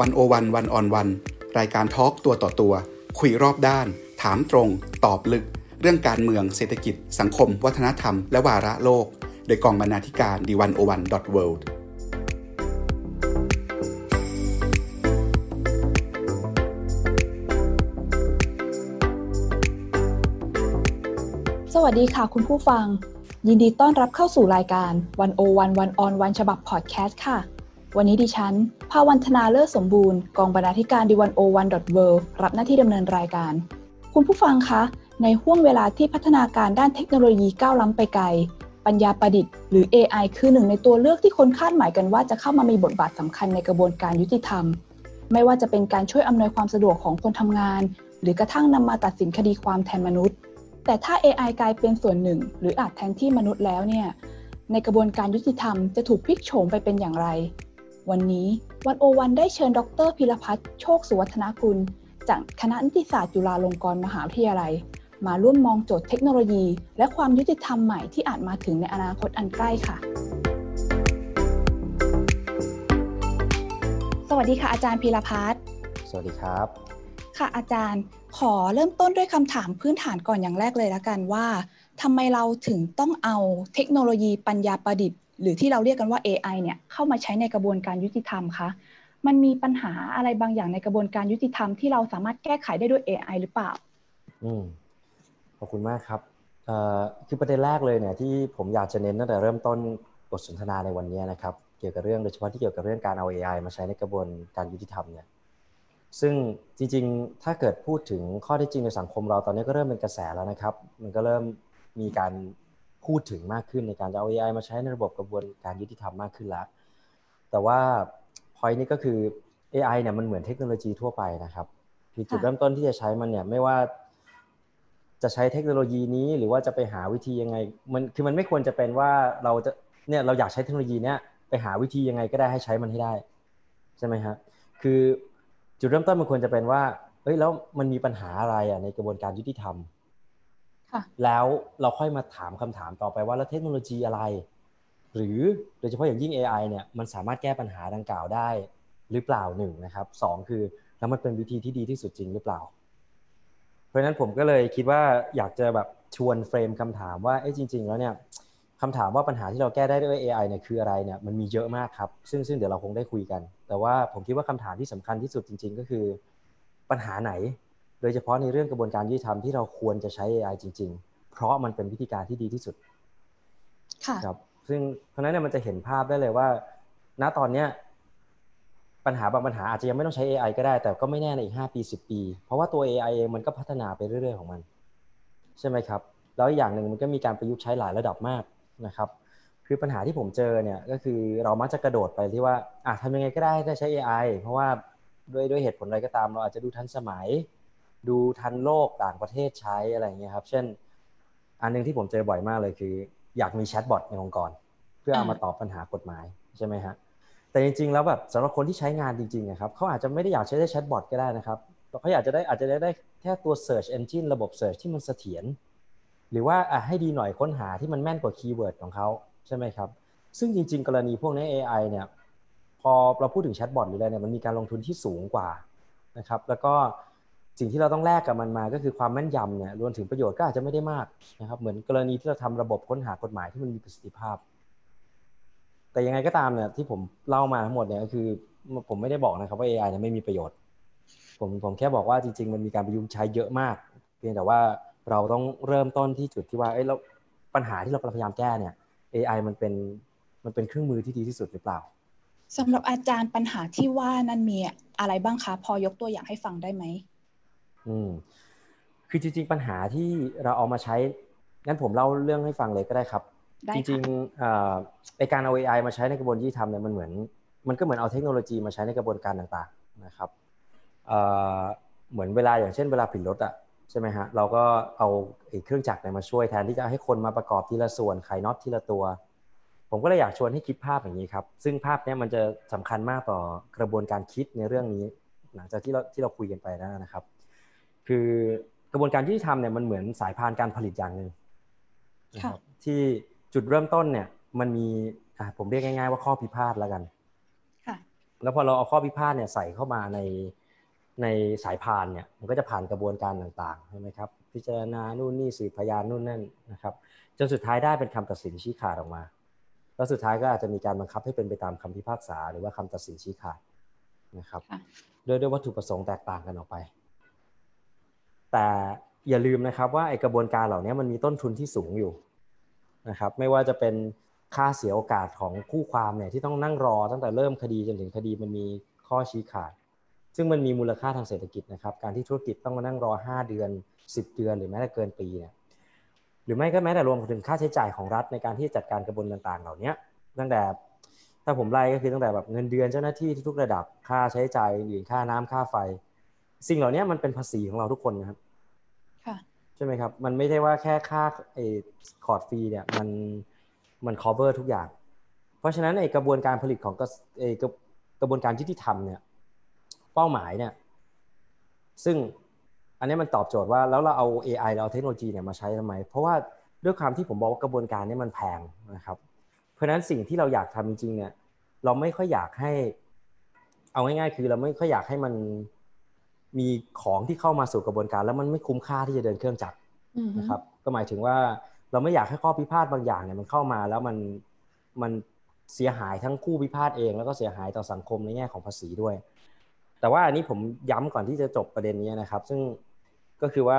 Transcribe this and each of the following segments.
วันโอวันวันออนวันรายการทอล์กตัวต่อตัว คุยรอบด้าน ถามตรง ตอบลึก เรื่องการเมืองเศรษฐกิจ สังคม วัฒนธรรม และวาระโลก โดยกองบรรณาธิการดีวันโอวันดอทเวิลด์สวัสดีค่ะคุณผู้ฟัง ยินดีต้อนรับเข้าสู่รายการวันโอวันวันออนวันฉบับพอดแคสต์ค่ะ วันนี้ดิฉัน ภาวันธนาเลิศสมบูรณ์ กองบรรณาธิการดีวันโอวันดอทเวรับหน้าที่ดำเนินรายการ คุณผู้ฟังคะ ในห่วงเวลาที่พัฒนาการด้านเทคโนโลยีก้าวล้ำไปไกล ปัญญาประดิษฐ์หรือ AI คือหนึ่งในตัวเลือกที่คนคาดหมายกันว่าจะเข้ามามีบทบาทสำคัญในกระบวนการยุติธรรม ไม่ว่าจะเป็นการช่วยอำนวยความสะดวกของคนทำงาน หรือกระทั่งนำมาตัดสินคดีความแทนมนุษย์ แต่ถ้า AI กลายเป็นส่วนหนึ่ง หรืออาจแทนที่มนุษย์แล้วเนี่ยในกระบวนการยุติธรรมจะถูกพลิกโฉมไปเป็นอย่างไร วันนี้วันโอวันได้เชิญ ดรพิรพัฒน์โชคสุวัฒนากุล จากคณะนิติศาสตร์จุฬาลงกรณ์มหาวิทยาลัย มาร่วมมองโจทย์เทคโนโลยี และความยุติธรรมใหม่ที่อาจมาถึงในอนาคตอันใกล้ค่ะ สวัสดีค่ะอาจารย์พีรพัฒน์สวัสดีครับ ค่ะอาจารย์ขอเริ่มต้นด้วยคำถามพื้นฐานก่อนอย่างแรกเลยละกันว่าทำไมเราถึงต้องเอาเทคโนโลยีปัญญาประดิษฐ์ หรือที่เราเรียกกันว่า AI เนี่ยเข้ามาใช้ในกระบวนการยุติธรรมคะมันมีปัญหาอะไรบางอย่างในกระบวนการยุติธรรมที่เราสามารถแก้ไขได้ด้วย AI หรือเปล่า อืมขอบคุณมากครับเอ่อคือประเด็นแรกเลยเนี่ยที่ผมอยากจะเน้นตั้งแต่เริ่มต้นบทสนทนาในวันนี้นะครับ เกี่ยวกับเรื่องโดยเฉพาะที่เกี่ยวกับเรื่องการเอา AI มาใช้ในกระบวนการยุติธรรมเนี่ยซึ่งจริงๆ ถ้าเกิดพูดถึงข้อที่จริงในสังคมเราตอนนี้ก็เริ่มเป็นกระแสแล้วนะครับ มันก็เริ่มมีการ พูดถึงมากขึ้นในการจะเอา AI มาใช้ในระบบกระบวนการยุติธรรมมากขึ้นแล้ว แต่ว่าพอยนี้ก็คือ AI เนี่ยมันเหมือนเทคโนโลยีทั่วไปนะครับคือจุดเริ่มต้นที่จะใช้มันเนี่ยไม่ว่าจะใช้เทคโนโลยีนี้หรือว่าจะไปหาวิธียังไง มันคือมันไม่ควรจะเป็นว่าเราจะเนี่ยเราอยากใช้เทคโนโลยีเนี้ยไปหาวิธียังไงก็ได้ให้ใช้มันให้ได้ใช่ไหมฮะคือจุดเริ่มต้นมันควรจะเป็นว่าเฮ้ยแล้วมันมีปัญหาอะไรอะในกระบวนการยุติธรรม แล้วเราค่อยมาถามคำถามต่อไปว่าแล้วเทคโนโลยีอะไร หรือโดยเฉพาะอย่างยิ่ง AI เนี่ยมันสามารถแก้ปัญหาดังกล่าวได้หรือเปล่าหนึ่งนะครับสองคือแล้วมันเป็นวิธีที่ดีที่สุดจริงหรือเปล่า เพราะฉะนั้นผมก็เลยคิดว่าอยากจะแบบชวนเฟรมคำถามว่าเอ้จริง ๆ แล้วเนี่ยคำถามว่าปัญหาที่เราแก้ได้ด้วย AI เนี่ยคืออะไรเนี่ยมันมีเยอะมากครับซึ่งซึ่งเดี๋ยวเราคงได้คุยกัน แต่ว่าผมคิดว่าคำถามที่สำคัญที่สุดจริง ๆ ก็คือ ปัญหาไหน โดยเฉพาะในเรื่องกระบวนการยุติธรรมที่เราควรจะใช้ AI จริง ๆ เพราะมันเป็นวิธีการที่ดีที่สุดครับ ซึ่งเพราะนั้นเนี่ยมันจะเห็นภาพได้เลยว่า ณตอนเนี้ยปัญหาบางปัญหาอาจจะยังไม่ต้องใช้ AI ก็ได้ แต่ก็ไม่แน่ในอีก 5 ปี 10 ปี เพราะว่าตัว AI เองมันก็พัฒนาไปเรื่อยๆของมัน ใช่ไหมครับ แล้วอย่างหนึ่งมันก็มีการประยุกต์ใช้หลายระดับมากนะครับคือปัญหาที่ผมเจอเนี่ยก็คือเรามักจะกระโดดไปที่ว่าอะทำยังไงก็ได้ถ้าใช้ AI เพราะว่าด้วยด้วยเหตุผลอะไรก็ตามเราอาจจะดูทันสมัย ดูทันโลกต่างประเทศใช้อะไรเงี้ยครับ เช่น อันนึงที่ผมเจอบ่อยมากเลยคือ อยากมี chatbot ในองค์กร เพื่อเอามาตอบปัญหากฎหมายใช่ไหมฮะแต่จริงๆแล้วแบบสำหรับคนที่ใช้งานจริงๆนะครับเขาอาจจะไม่ได้อยากใช้ได้ chatbot ก็ได้นะครับเขาอยากจะได้อาจจะได้ได้แค่ตัว Search Engine ระบบ Search ที่มันเสถียรหรือว่าให้ดีหน่อยค้นหาที่มันแม่นกว่า keyword ของเขาใช่ไหมครับ ซึ่งจริง ๆ กรณีพวกนี้ AI เนี่ยพอเราพูดถึง chatbot หรืออะไรเนี่ยมันมีการลงทุนที่สูงกว่านะครับแล้วก็ สิ่งที่เราต้องแลกกับมันมาก็คือความแม่นยำเนี่ยรวมถึงประโยชน์ก็อาจจะไม่ได้มากนะครับเหมือนกรณีที่เราทำระบบค้นหากฎหมายที่มันมีประสิทธิภาพ แต่ยังไงก็ตามเนี่ยที่ผมเล่ามาทั้งหมดเนี่ยก็คือผมไม่ได้บอกนะครับว่า AI เนี่ยไม่มีประโยชน์ ผมผมแค่บอกว่าจริง ๆ มันมีการประยุกต์ใช้เยอะมาก เพียงแต่ว่าเราต้องเริ่มต้นที่จุดที่ว่าเอ้ยแล้วปัญหาที่เราพยายามแก้เนี่ย AI มันเป็นมันเป็นเครื่องมือที่ดีที่สุดหรือเปล่าสำหรับอาจารย์ปัญหาที่ว่านั้นมีอะไรบ้างคะพอยกตัวอย่างให้ฟังได้ไหม อืมคือจริง ๆ ปัญหาที่เราเอามาใช้งั้นผมเล่าเรื่องให้ฟังเลยก็ได้ครับ จริงๆไอการเอา AI มาใช้ในกระบวนการยุติธรรมเนี่ยมันเหมือน มันก็เหมือนเอาเทคโนโลยีมาใช้ในกระบวนการต่างๆนะครับเหมือนเวลาอย่างเช่นเวลาผิดรถอะใช่ไหมฮะเราก็เอาเครื่องจักรมาช่วยแทนที่จะให้คนมาประกอบทีละส่วนไขน็อตทีละตัว ผมก็เลยอยากชวนให้คิดภาพอย่างนี้ครับ ซึ่งภาพนี้มันจะสำคัญมากต่อกระบวนการคิดในเรื่องนี้ หลังจากที่เราที่เราคุยกันไปแล้วนะครับ คือกระบวนการยุติธรรมเนี่ยมันเหมือนสายพานการผลิตอย่างหนึ่งที่จุดเริ่มต้นเนี่ยมันมีผมเรียกง่ายๆว่าข้อพิพาทแล้วกันแล้วพอเราเอาข้อพิพาทเนี่ยใส่เข้ามาในในสายพานเนี่ยมันก็จะผ่านกระบวนการต่างๆใช่ไหมครับพิจารณานู่นนี่สืบพยานนู่นนั่นนะครับจนสุดท้ายได้เป็นคำตัดสินชี้ขาดออกมา แล้วสุดท้ายก็อาจจะมีการบังคับให้เป็นไปตามคำพิพากษา หรือว่าคำตัดสินชี้ขาดนะครับโดยด้วยวัตถุประสงค์แตกต่างกันออกไป แต่อย่าลืมนะครับว่าไอกระบวนการเหล่านี้มันมีต้นทุนที่สูงอยู่นะครับไม่ว่าจะเป็นค่าเสียโอกาสของคู่ความเนี่ยที่ต้องนั่งรอตั้งแต่เริ่มคดีจนถึงคดีมันมีข้อชี้ขาด ซึ่งมันมีมูลค่าทางเศรษฐกิจนะครับการที่ธุรกิจต้องมานั่งรอ 5 เดือน 10 เดือนหรือแม้แต่เกินปีเนี่ยหรือไม่ก็แม้แต่รวมถึงค่าใช้จ่ายของรัฐในการที่จัดการกระบวนการต่างๆ เหล่านี้ตั้งแต่ถ้าผมไล่ก็คือตั้งแต่แบบเงินเดือนเจ้าหน้าที่ทุกระดับค่าใช้จ่ายอื่นค่าน้ำค่าไฟ สิ่งเหล่านี้มันเป็นภาษีของเราทุกคนนะครับใช่ไหมครับ มันไม่ใช่ว่าแค่ค่าไอ้คอร์ดฟรีเนี่ยมันมัน cover ทุกอย่าง เพราะฉะนั้นไอ้กระบวนการผลิตของไอ้กระบวนการยุติธรรมเนี่ย เป้าหมายเนี่ย ซึ่งอันนี้มันตอบโจทย์ว่าแล้วเราเอา AI เราเอาเทคโนโลยีเนี่ยมาใช้ทำไม เพราะว่าด้วยความที่ผมบอกว่ากระบวนการนี้มันแพงนะครับ เพราะฉะนั้นสิ่งที่เราอยากทำจริงๆเนี่ย เราไม่ค่อยอยากให้ เอาง่ายๆคือเราไม่ค่อยอยากให้มัน มีของที่เข้ามาสู่กระบวนการ แล้วมันไม่คุ้มค่าที่จะเดินเครื่องจักรนะครับก็หมายถึงว่าเราไม่อยากให้ข้อพิพาทบางอย่างเนี่ยมันเข้ามาแล้วมันมันเสียหายทั้งคู่พิพาทเอง แล้วก็เสียหายต่อสังคมในแง่ของภาษีด้วย แต่ว่าอันนี้ผมย้ำก่อนที่จะจบประเด็นนี้นะครับ ซึ่งก็คือว่า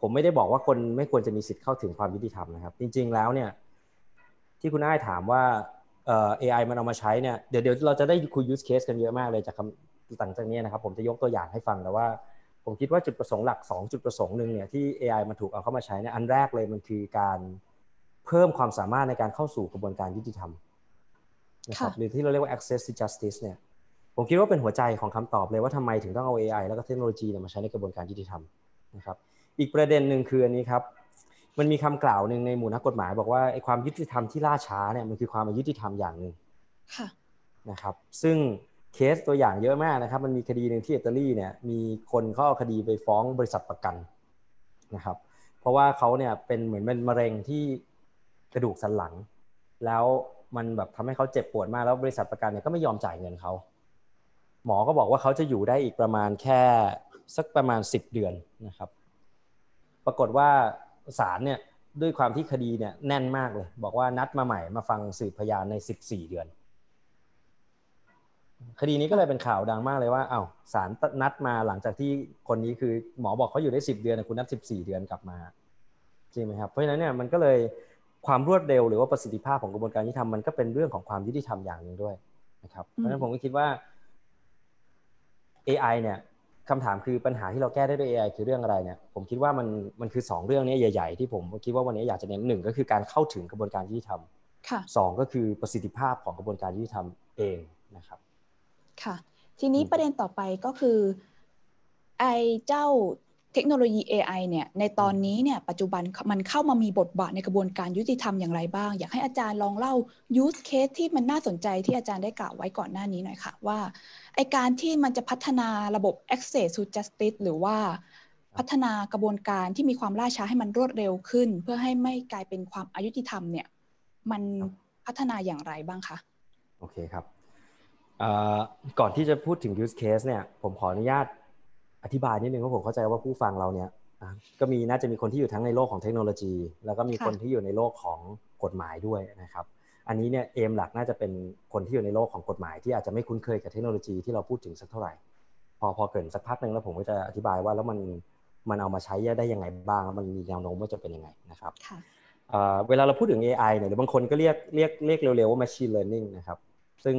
ผมไม่ได้บอกว่าคนไม่ควรจะมีสิทธิ์เข้าถึงความยุติธรรมนะครับ จริง ๆ แล้วเนี่ย ที่คุณอ้ายถามว่าเอ่อ AI มันเอามาใช้เนี่ยเดี๋ยวเดี๋ยวเราจะได้คุย use case กันเยอะมากเลยจาก คำต่างจากนี้นะครับผมจะยกตัวอย่างให้ฟังแต่ว่า ผมคิดว่าจุดประสงค์หลัก 2 จุดประสงค์หนึ่งเนี่ยที่ AI มันถูกเอาเข้ามาใช้เนี่ยอันแรกเลยมันคือการเพิ่มความสามารถในการเข้าสู่กระบวนการยุติธรรมนะครับหรือที่เราเรียกว่า access to justice เนี่ยผมคิดว่าเป็นหัวใจของคำตอบเลยว่าทำไมถึงต้องเอา AI แล้วก็เทคโนโลยีเนี่ยมาใช้ในกระบวนการยุติธรรมนะครับอีกประเด็นหนึ่งคืออันนี้ครับมันมีคำกล่าวหนึ่งในหมู่นักกฎหมาย บอกว่าไอ้ความยุติธรรมที่ล่าช้าเนี่ยมันคือความอายุติธรรมอย่างหนึ่งนะครับ ซึ่ง เคสตัวอย่างเยอะมากนะครับ มันมีคดีหนึ่งที่อิตาลีเนี่ยมีคนเขาเอาคดีไปฟ้องบริษัทประกันนะครับ เพราะว่าเขาเนี่ยเป็นเหมือนเป็นมะเร็งที่กระดูกสันหลัง แล้วมันแบบทำให้เขาเจ็บปวดมากแล้วบริษัทประกันเนี่ยก็ไม่ยอมจ่ายเงินเขาหมอก็บอกว่าเขาจะอยู่ได้อีกประมาณแค่สักประมาณสิบเดือนนะครับ ปรากฏว่าศาลเนี่ยด้วยความที่คดีเนี่ยแน่นมากเลย บอกว่านัดมาใหม่มาฟังสืบพยานในสิบสี่เดือน คดีนี้ก็เลยเป็นข่าวดังมากเลยว่าอ้าวศาลนัดมาหลังจากที่คนนี้คือหมอบอกเขาอยู่ได้สิบเดือนคุณนัดสิบสี่เดือนกลับมาจริงไหมครับเพราะฉะนั้นเนี่ยมันก็เลยความรวดเร็วหรือว่าประสิทธิภาพของกระบวนการยุติธรรมมันก็เป็นเรื่องของความยุติธรรมอย่างหนึ่งด้วยนะครับเพราะฉะนั้นผมก็คิดว่า AI เนี่ยคำถามคือปัญหาที่เราแก้ได้ด้วย AI คือเรื่องอะไรเนี่ยผมคิดว่ามันมันคือ 2 เรื่องนี้ใหญ่ ๆ ที่ผมคิดว่าวันนี้อยากจะเน้นหนึ่งก็คือการเข้าถึงกระบวนการยุติธรรมสองก็คือประสิทธิภาพของกระบวนการยุติธรรมเองนะครับ ค่ะ ทีนี้ประเด็นต่อไปก็คือไอเจ้าเทคโนโลยี AI เนี่ยในตอนนี้เนี่ยปัจจุบันมันเข้ามามีบทบาทในกระบวนการยุติธรรมอย่างไรบ้าง อยากให้อาจารย์ลองเล่า use case ที่มันน่าสนใจที่อาจารย์ได้กล่าวไว้ก่อนหน้านี้หน่อยค่ะ ว่าไอการที่มันจะพัฒนาระบบ access to justice หรือว่าพัฒนากระบวนการที่มีความล่าช้าให้มันรวดเร็วขึ้น เพื่อให้ไม่กลายเป็นความอายุติธรรมเนี่ยมันพัฒนาอย่างไรบ้างคะโอเคครับ ก่อนที่จะพูดถึง use case เนี่ยผมขออนุญาตอธิบายนิดนึงเพราะผมเข้าใจว่าผู้ฟังเราเนี่ยก็มีน่าจะมีคนที่อยู่ทั้งในโลกของเทคโนโลยี แล้วก็มีคนที่อยู่ในโลกของกฎหมายด้วยนะครับ อันนี้เนี่ยเอมหลักน่าจะเป็นคนที่อยู่ในโลกของกฎหมาย ที่อาจจะไม่คุ้นเคยกับเทคโนโลยีที่เราพูดถึงสักเท่าไหร่ พอพอเกิดสักพักหนึ่งแล้วผมก็จะอธิบายว่าแล้วมันมันเอามาใช้ได้ยังไงบ้างมันมีแนวโน้มว่าจะเป็นยังไงนะครับเวลาเราพูดถึง AI เนี่ยหรือบางคนก็เรียกเรียกเรียกเร็วๆว่า machine learning นะครับซึ่ง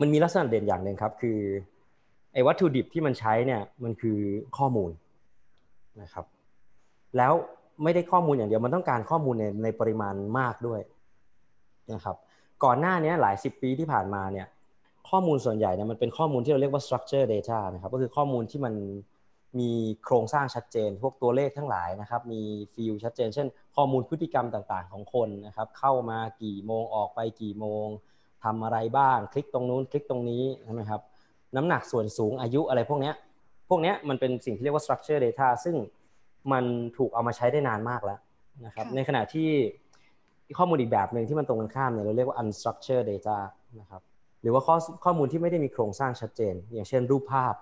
มันมีลักษณะเด่นอย่างหนึ่งครับ คือไอ้วัตถุดิบที่มันใช้เนี่ยมันคือข้อมูลนะครับ แล้วไม่ได้ข้อมูลอย่างเดียวมันต้องการข้อมูลในในปริมาณมากด้วยนะครับก่อนหน้านี้หลายสิบปีที่ผ่านมาเนี่ยข้อมูลส่วนใหญ่เนี่ยมันเป็นข้อมูลที่เราเรียกว่า structure data นะครับก็คือข้อมูลที่มันมีโครงสร้างชัดเจน พวกตัวเลขทั้งหลายนะครับ มีฟิลชัดเจน เช่น ข้อมูลพฤติกรรมต่างๆ ของคนนะครับ เข้ามากี่โมงออกไปกี่โมง ทำอะไรบ้าง คลิกตรงนู้นคลิกตรงนี้ใช่ไหมครับน้ำหนักส่วนสูงอายุอะไรพวกนี้พวกนี้มันเป็นสิ่งที่เรียกว่า structure data ซึ่งมันถูกเอามาใช้ได้นานมากแล้วนะครับในขณะที่ข้อมูลอีกแบบหนึ่งที่มันตรงกันข้ามเนี่ยเราเรียกว่า unstructured data นะครับหรือว่าข้อข้อมูลที่ไม่ได้มีโครงสร้างชัดเจน อย่างเช่นรูปภาพ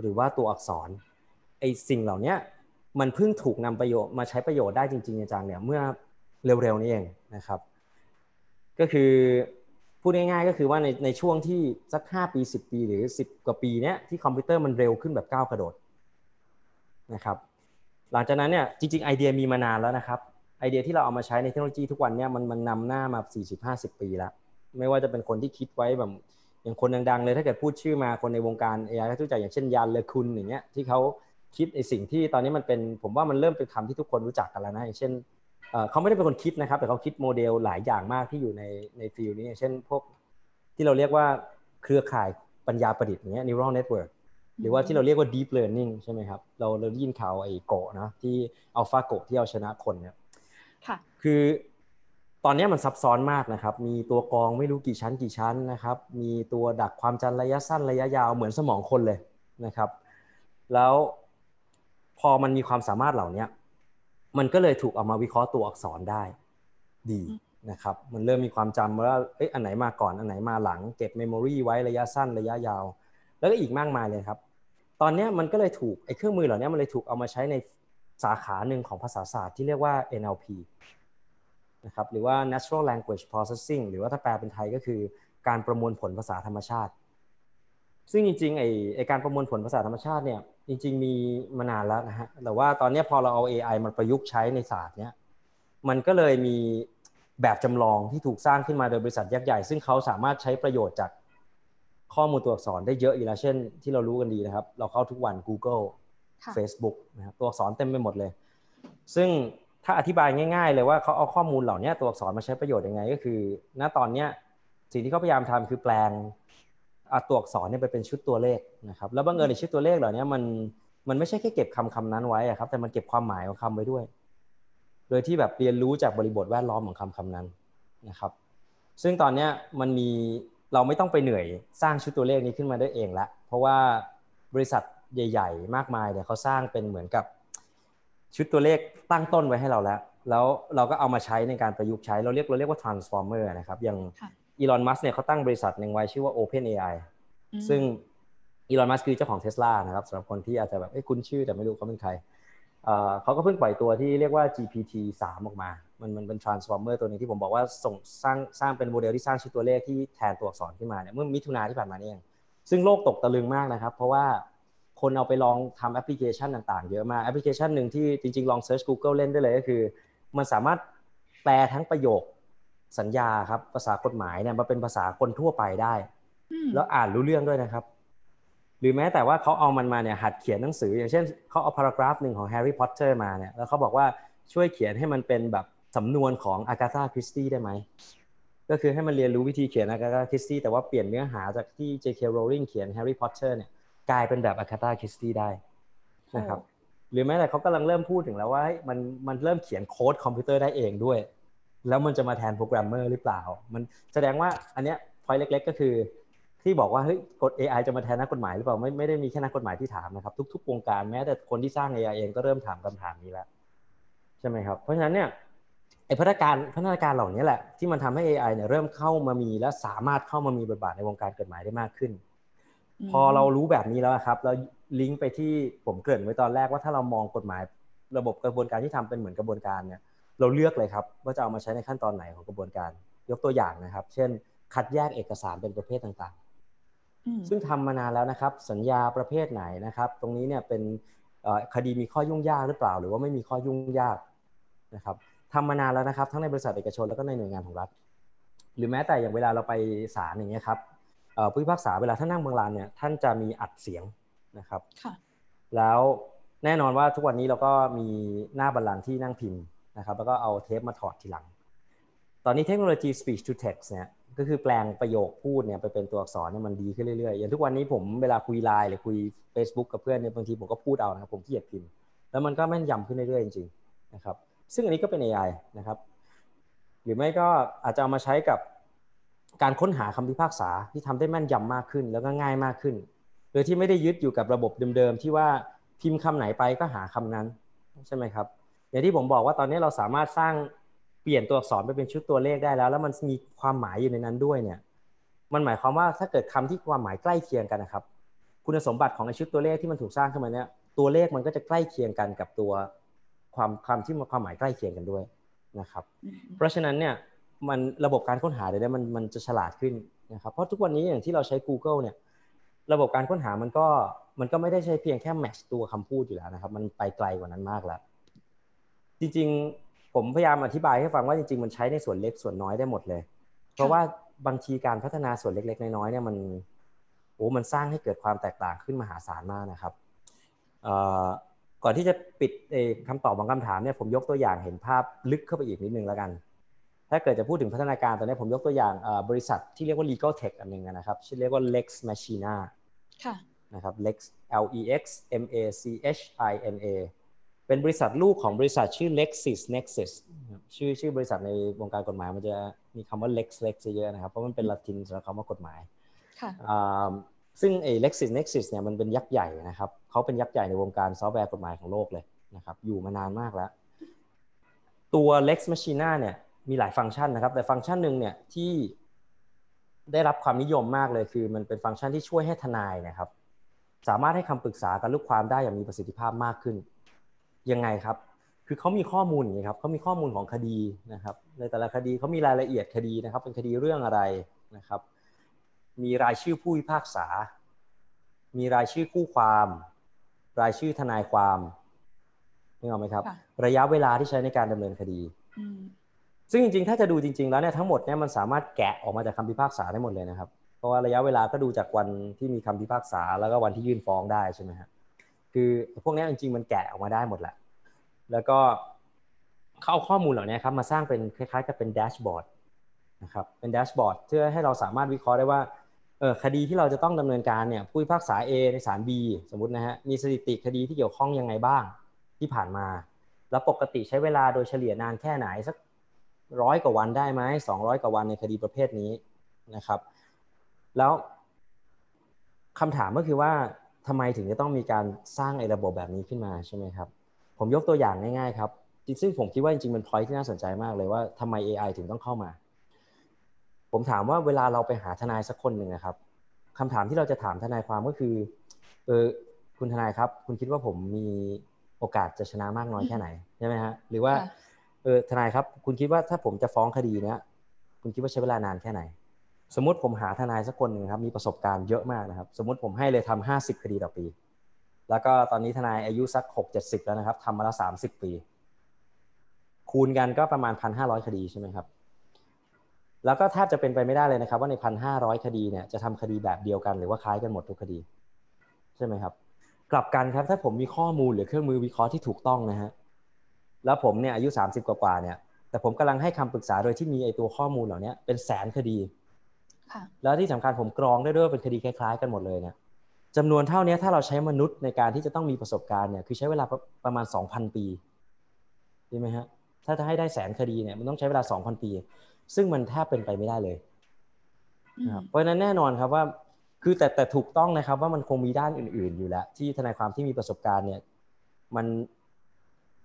หรือว่าตัวอักษรไอสิ่งเหล่านี้มันเพิ่งถูกนำประโยชน์มาใช้ประโยชน์ได้จริงๆจังเนี่ยเมื่อเร็วๆนี้เองนะครับ ก็คือ พูดง่ายๆก็คือว่าในในช่วงที่สักห้าปีสิบปีหรือสิบกว่าปีเนี้ยที่คอมพิวเตอร์มันเร็วขึ้นแบบก้าวกระโดดนะครับหลังจากนั้นเนี่ยจริงๆไอเดียมีมานานแล้วนะครับไอเดียที่เราเอามาใช้ในเทคโนโลยีทุกวันเนี่ยมันมันนำหน้ามาสี่สิบห้าสิบปีแล้ว ไม่ว่าจะเป็นคนที่คิดไว้แบบอย่างคนดังๆเลยถ้าเกิดพูดชื่อมาคนในวงการ AI ก็รู้จักอย่างเช่นยันเลคุนอย่างเงี้ยที่เขาคิดในสิ่งที่ตอนนี้มันเป็นผมว่ามันเริ่มเป็นคำที่ทุกคนรู้จักกันแล้วนะอย่างเช่น เขาไม่ได้เป็นคนคิดนะครับ แต่เขาคิดโมเดลหลายอย่างมากที่อยู่ในใน field นี้อย่างเช่นพวกที่เราเรียกว่าเครือข่ายปัญญาประดิษฐ์อย่างเงี้ย neural network หรือว่าที่เราเรียกว่า deep learning ใช่ไหมครับ เราเราได้ยินข่าวไอ้โกะนะที่ AlphaGo ที่เอาชนะคนเนี่ยค่ะคือตอนนี้มันซับซ้อนมากนะครับ มีตัวกรองไม่รู้กี่ชั้นกี่ชั้นนะครับ มีตัวดักความจำระยะสั้นระยะยาวเหมือนสมองคนเลยนะครับ แล้วพอมันมีความสามารถเหล่านี้ มันก็เลยถูกเอามาวิเคราะห์ตัวอักษรได้ดีนะครับ มันเริ่มมีความจำว่าเอ้ยอันไหนมาก่อนอันไหนมาหลัง เก็บ memory ไว้ระยะสั้นระยะยาว แล้วก็อีกมากมายเลยครับ ตอนนี้มันก็เลยถูกไอ้เครื่องมือเหล่านี้มันเลยถูกเอามาใช้ในสาขาหนึ่งของภาษาศาสตร์ที่เรียกว่า NLP นะครับหรือว่า Natural Language Processing หรือว่าถ้าแปลเป็นไทยก็คือการประมวลผลภาษาธรรมชาติ ซึ่งจริงๆไอ้ไอการประมวลผลภาษาธรรมชาติเนี่ยจริง ๆ มีมานานแล้วนะฮะแต่ว่าตอนนี้พอเราเอา AI มันประยุกต์ใช้ในศาสตร์เนี้ยมันก็เลยมีแบบจำลองที่ถูกสร้างขึ้นมาโดยบริษัทยักษ์ใหญ่ ซึ่งเขาสามารถใช้ประโยชน์จากข้อมูลตัวอักษรได้เยอะอีกแล้วเช่น ที่เรารู้กันดีนะครับ เราเข้าทุกวัน Google Facebook นะครับตัวอักษรเต็มไปหมดเลย ซึ่งถ้าอธิบายง่ายๆ เลยว่าเขาเอาข้อมูลเหล่านี้ตัวอักษรมาใช้ประโยชน์ยังไง ก็คือ ณตอนเนี้ยสิ่งที่เขาพยายามทำคือแปลง ตัวอักษรเนี่ยไปเป็นชุดตัวเลขนะครับแล้วบังเอิญในชุดตัวเลขเหล่านี้มันมันไม่ใช่แค่เก็บคำคำนั้นไว้ครับ แต่มันเก็บความหมายของคำไว้ด้วย โดยที่แบบเรียนรู้จากบริบทแวดล้อมของคำคำนั้นนะครับ ซึ่งตอนนี้มันมีเราไม่ต้องไปเหนื่อยสร้างชุดตัวเลขนี้ขึ้นมาได้เองละเพราะว่าบริษัทใหญ่ ๆ มากมายเนี่ยเขาสร้างเป็นเหมือนกับชุดตัวเลขตั้งต้นไว้ให้เราแล้ว แล้วเราก็เอามาใช้ในการประยุกต์ใช้ เราเรียกเราเรียกว่า transformer นะครับ อย่าง อีลอนมัสเนี่ยเขาตั้งบริษัทหนึ่งไว้ชื่อว่า Open AI ซึ่งอีลอนมัสคือเจ้าของเทสลานะครับสำหรับคนที่อาจจะแบบเอ้คุ้นชื่อแต่ไม่รู้เขาเป็นใครเขาก็เพิ่งปล่อยตัวที่เรียกว่า GPT 3 ออกมา มันมันเป็น transformer ตัวนึงที่ผมบอกว่าส่งสร้างสร้างเป็นโมเดลที่สร้างชุดตัวเลขที่แทนตัวอักษรขึ้นมาเนี่ยเมื่อมิถุนาที่ผ่านมานี่เอง ซึ่งโลกตกตะลึงมากนะครับ เพราะว่าคนเอาไปลองทำแอปพลิเคชันต่างๆ เยอะมาก แอปพลิเคชันหนึ่งที่จริงๆ ลอง search Google เล่นได้เลยก็คือ มันสามารถแปลทั้งประโยค สัญญาครับภาษากฎหมายเนี่ยมาเป็นภาษาคนทั่วไปได้ แล้วอ่านรู้เรื่องด้วยนะครับ หรือแม้แต่ว่าเขาเอามันมาเนี่ยหัดเขียนหนังสือ อย่างเช่นเขาเอา paragraph หนึ่งของแฮร์รี่พอตเตอร์มาเนี่ยแล้วเขาบอกว่าช่วยเขียนให้มันเป็นแบบสำนวนของอากาธาคริสตี้ได้ไหมก็คือให้มันเรียนรู้วิธีเขียนอากาธาคริสตี้แต่ว่าเปลี่ยนเนื้อหาจากที่ J.K. Rowling เขียนแฮร์รี่พอตเตอร์เนี่ยกลายเป็นแบบอะคาตาคิสตี้ได้นะครับหรือแม้แต่เขากำลังเริ่มพูดถึงแล้วว่ามันมันเริ่มเขียนโค้ดคอมพิวเตอร์ได้เองด้วย แล้วมันจะมาแทนโปรแกรมเมอร์หรือเปล่า มันแสดงว่าอันเนี้ยพอยเล็ก ๆ ก็คือ ที่บอกว่าเฮ้ยกฎ AI จะมาแทนนักกฎหมายหรือเปล่าไม่ไม่ได้มีแค่นักกฎหมายที่ถามนะครับ ทุกๆวงการแม้แต่คนที่สร้าง AI เองก็เริ่มถามคำถามนี้แล้วใช่ไหมครับ เพราะฉะนั้นเนี่ยไอพัฒนาการพัฒนาการเหล่านี้แหละที่มันทำให้ AI เนี่ยเริ่มเข้ามามีและสามารถเข้ามามีบทบาทในวงการกฎหมายได้มากขึ้น พอเรารู้แบบนี้แล้วครับเราลิงก์ไปที่ผมเกริ่นไว้ตอนแรกว่าถ้าเรามองกฎหมาย ระบบกระบวนการที่ทำเป็นเหมือนกระบวนการเนี่ย เราเลือกเลยครับว่าจะเอามาใช้ในขั้นตอนไหนของกระบวนการ ยกตัวอย่างนะครับ เช่น คัดแยกเอกสารเป็นประเภทต่างๆ ซึ่งทำมานานแล้วนะครับ สัญญาประเภทไหนนะครับ ตรงนี้เนี่ยเป็นคดีมีข้อยุ่งยากหรือเปล่า หรือว่าไม่มีข้อยุ่งยากนะครับทำมานานแล้วนะครับ ทั้งในบริษัทเอกชนแล้วก็ในหน่วยงานของรัฐ หรือแม้แต่อย่างเวลาเราไปศาลอย่างเงี้ยครับผู้พิพากษาเวลาท่านนั่งบางลานเนี่ยท่านจะมีอัดเสียงนะครับแล้วแน่นอนว่าทุกวันนี้เราก็มีหน้าบัลลังก์ที่นั่งพิมพ์ นะครับแล้วก็เอาเทปมาถอดทีหลัง ตอนนี้เทคโนโลยี speech to text เนี่ยก็คือแปลงประโยคพูดเนี่ยไปเป็นตัวอักษรเนี่ยมันดีขึ้นเรื่อยๆอย่างทุกวันนี้ผมเวลาคุยไลน์หรือคุย Facebook กับเพื่อนเนี่ยบางทีผมก็พูดเอานะครับผมขี้เกียจพิมพ์ แล้วมันก็แม่นยำขึ้นเรื่อยๆจริงๆนะครับซึ่งอันนี้ก็เป็น AI นะครับ หรือไม่ก็อาจจะเอามาใช้กับการค้นหาคำพิพากษาที่ทำได้แม่นยำมากขึ้น แล้วก็ง่ายมากขึ้น โดยที่ไม่ได้ยึดอยู่กับระบบเดิมๆที่ว่าพิมพ์คำไหนไปก็หาคำนั้นใช่ไหมครับ อย่างที่ผมบอกว่าตอนนี้เราสามารถสร้างเปลี่ยนตัวอักษรไปเป็นชุดตัวเลขได้แล้ว แล้วมันมีความหมายอยู่ในนั้นด้วยเนี่ย มันหมายความว่าถ้าเกิดคำที่ความหมายใกล้เคียงกันนะครับ คุณสมบัติของไอชุดตัวเลขที่มันถูกสร้างขึ้นมาเนี้ยตัวเลขมันก็จะใกล้เคียงกันกับตัวความความที่ความหมายใกล้เคียงกันด้วยนะครับ เพราะฉะนั้นเนี่ยมันระบบการค้นหาเดี๋ยวนี้มันมันจะฉลาดขึ้นนะครับ เพราะทุกวันนี้อย่างที่เราใช้ Google เนี่ย ระบบการค้นหามันก็มันก็ไม่ได้ใช้เพียงแค่แมชตัวคำพูดอยู่แล้วนะครับ มันไปไกลกว่านั้นมากแล้ว จริง ๆ ผมพยายามอธิบายให้ฟังว่าจริง ๆ มันใช้ในส่วนเล็กส่วนน้อยได้หมดเลย เพราะว่าบางทีการพัฒนาส่วนเล็ก ๆ น้อยๆเนี่ยมันโอ้มันสร้างให้เกิดความแตกต่างขึ้นมหาศาลมากนะครับก่อนที่จะปิดคำตอบบางคำถามเนี่ยผมยกตัวอย่างเห็นภาพลึกเข้าไปอีกนิดนึงแล้วกัน ถ้าเกิดจะพูดถึงพัฒนาการตอนนี้ผมยกตัวอย่างบริษัทที่เรียกว่า legal tech อันหนึ่งนะครับชื่อเรียกว่า lex machina ค่ะนะครับ lex l e x m a c h i n a เป็นบริษัทลูกของบริษัทชื่อ LexisNexis ชื่อชื่อบริษัทในวงการกฎหมายมันจะมีคำว่า lex lex เยอะนะครับ เพราะมันเป็นละตินสำหรับคำว่ากฎหมายซึ่งไอ้ LexisNexis เนี่ยมันเป็นยักษ์ใหญ่นะครับเขาเป็นยักษ์ใหญ่ในวงการซอฟต์แวร์กฎหมายของโลกเลยนะครับ อยู่มานานมากแล้ว ตัว Lex Machina เนี่ยมีหลายฟังก์ชันนะครับ แต่ฟังก์ชันหนึ่งเนี่ยที่ได้รับความนิยมมากเลยคือ มันเป็นฟังก์ชันที่ช่วยให้ทนายนะครับ สามารถให้คำปรึกษากับลูกความได้อย่างมีประสิทธิภาพมากขึ้น ยังไงครับ คือเขามีข้อมูลอย่างนี้ครับเขามีข้อมูลของคดีนะครับ ในแต่ละคดีเขามีรายละเอียดคดีนะครับ เป็นคดีเรื่องอะไรนะครับ มีรายชื่อผู้พิพากษา มีรายชื่อคู่ความ รายชื่อทนายความนึกออกไหมครับ ระยะเวลาที่ใช้ในการดำเนินคดีซึ่งจริงๆ ถ้าจะดูจริง ๆ แล้วเนี่ยทั้งหมดเนี่ยมันสามารถแกะออกมาจากคำพิพากษาได้หมดเลยนะครับ เพราะว่าระยะเวลาก็ดูจากวันที่มีคำพิพากษาแล้วก็วันที่ยื่นฟ้องได้ใช่ไหมครับ คือพวกนี้จริงๆมันแกะออกมาได้หมดแหละ แล้วก็เขาเอาข้อมูลเหล่านี้ครับมาสร้างเป็นคล้ายๆกับเป็นแดชบอร์ดนะครับเป็นแดชบอร์ดเพื่อให้เราสามารถวิเคราะห์ได้ว่าเออคดีที่เราจะต้องดำเนินการเนี่ยผู้พิพากษา A ในศาล B สมมตินะฮะมีสถิติคดีที่เกี่ยวข้องยังไงบ้างที่ผ่านมา แล้วปกติใช้เวลาโดยเฉลี่ยนานแค่ไหนสักร้อยกว่าวันได้ไหมสองร้อยกว่าวันในคดีประเภทนี้นะครับ แล้วคำถามก็คือว่า ทำไมถึงจะต้องมีการสร้างไอ้ระบบแบบนี้ขึ้นมาใช่ไหมครับ ผมยกตัวอย่างง่ายๆครับซึ่งผมคิดว่าจริงๆมันพอยที่น่าสนใจมากเลยว่าทำไม AI ถึงต้องเข้ามา ผมถามว่าเวลาเราไปหาทนายสักคนหนึ่งนะครับคำถามที่เราจะถามทนายความก็คือ เออคุณทนายครับ คุณคิดว่าผมมีโอกาสจะชนะมากน้อยแค่ไหนใช่ไหมฮะหรือว่าเออทนายครับ คุณคิดว่าถ้าผมจะฟ้องคดีเนี้ยคุณคิดว่าใช้เวลานานแค่ไหน สมมติผมหาทนายสักคนหนึ่งครับมีประสบการณ์เยอะมากนะครับ สมมติผมให้เลยทำห้าสิบคดีต่อปี แล้วก็ตอนนี้ทนายอายุสักหกเจ็ดสิบแล้วนะครับทำมาแล้วสามสิบปี คูณกันก็ประมาณพันห้าร้อยคดีใช่ไหมครับ แล้วก็แทบจะเป็นไปไม่ได้เลยนะครับ ว่าในพันห้าร้อยคดีเนี่ยจะทำคดีแบบเดียวกันหรือว่าคล้ายกันหมดทุกคดี ใช่ไหมครับ กลับกันครับถ้าผมมีข้อมูลหรือเครื่องมือวิเคราะห์ที่ถูกต้องนะฮะแล้วผมเนี่ยอายุสามสิบกว่าเนี่ยแต่ผมกำลังให้คำปรึกษาโดยที่มีไอตัวข้อมูลเหล่านี้เป็นแสนคดี แล้วที่สำคัญผมกรองได้ด้วยเป็นคดีคล้ายๆ กันหมดเลยเนี่ยจำนวนเท่านี้ถ้าเราใช้มนุษย์ในการที่จะต้องมีประสบการณ์เนี่ยคือใช้เวลาประมาณสองพันปีใช่ไหมฮะถ้าจะให้ได้แสนคดีเนี่ยมันต้องใช้เวลาสองพันปี ซึ่งมันแทบเป็นไปไม่ได้เลยนะครับเพราะฉะนั้นแน่นอนครับว่าคือแต่แต่ถูกต้องนะครับว่ามันคงมีด้านอื่น ๆ อยู่แล้ว ที่ทนายความที่มีประสบการณ์เนี่ยมัน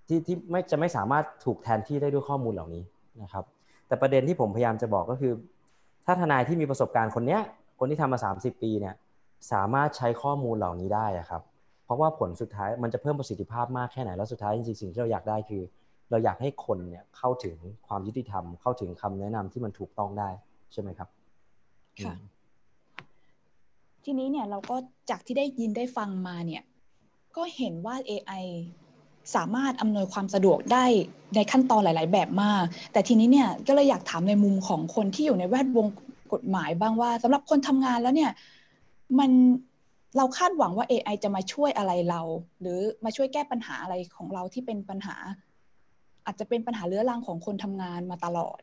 ที่ที่ไม่จะไม่สามารถถูกแทนที่ได้ด้วยข้อมูลเหล่านี้นะครับ แต่ประเด็นที่ผมพยายามจะบอกก็คือ ถ้าทนายที่มีประสบการณ์คนเนี้ย คนที่ทำมา 30 ปีเนี่ยสามารถใช้ข้อมูลเหล่านี้ได้ครับ เพราะว่าผลสุดท้ายมันจะเพิ่มประสิทธิภาพมากแค่ไหนแล้วสุดท้ายจริงๆสิ่งที่เราอยากได้คือ เราอยากให้คนเนี่ยเข้าถึงความยุติธรรม เข้าถึงคำแนะนำที่มันถูกต้องได้ใช่ไหมครับค่ะทีนี้เนี่ยเราก็จากที่ได้ยินได้ฟังมาเนี่ยก็เห็นว่า AI สามารถอำนวยความสะดวกได้ในขั้นตอนหลาย ๆ แบบมาก แต่ทีนี้เนี่ยก็เลยอยากถามในมุมของคนที่อยู่ในแวดวงกฎหมายบ้างว่าสำหรับคนทำงานแล้วเนี่ยมันเราคาดหวังว่า AI จะมาช่วยอะไรเรา หรือมาช่วยแก้ปัญหาอะไรของเราที่เป็นปัญหา อาจจะเป็นปัญหาเรื้อรังของคนทำงานมาตลอด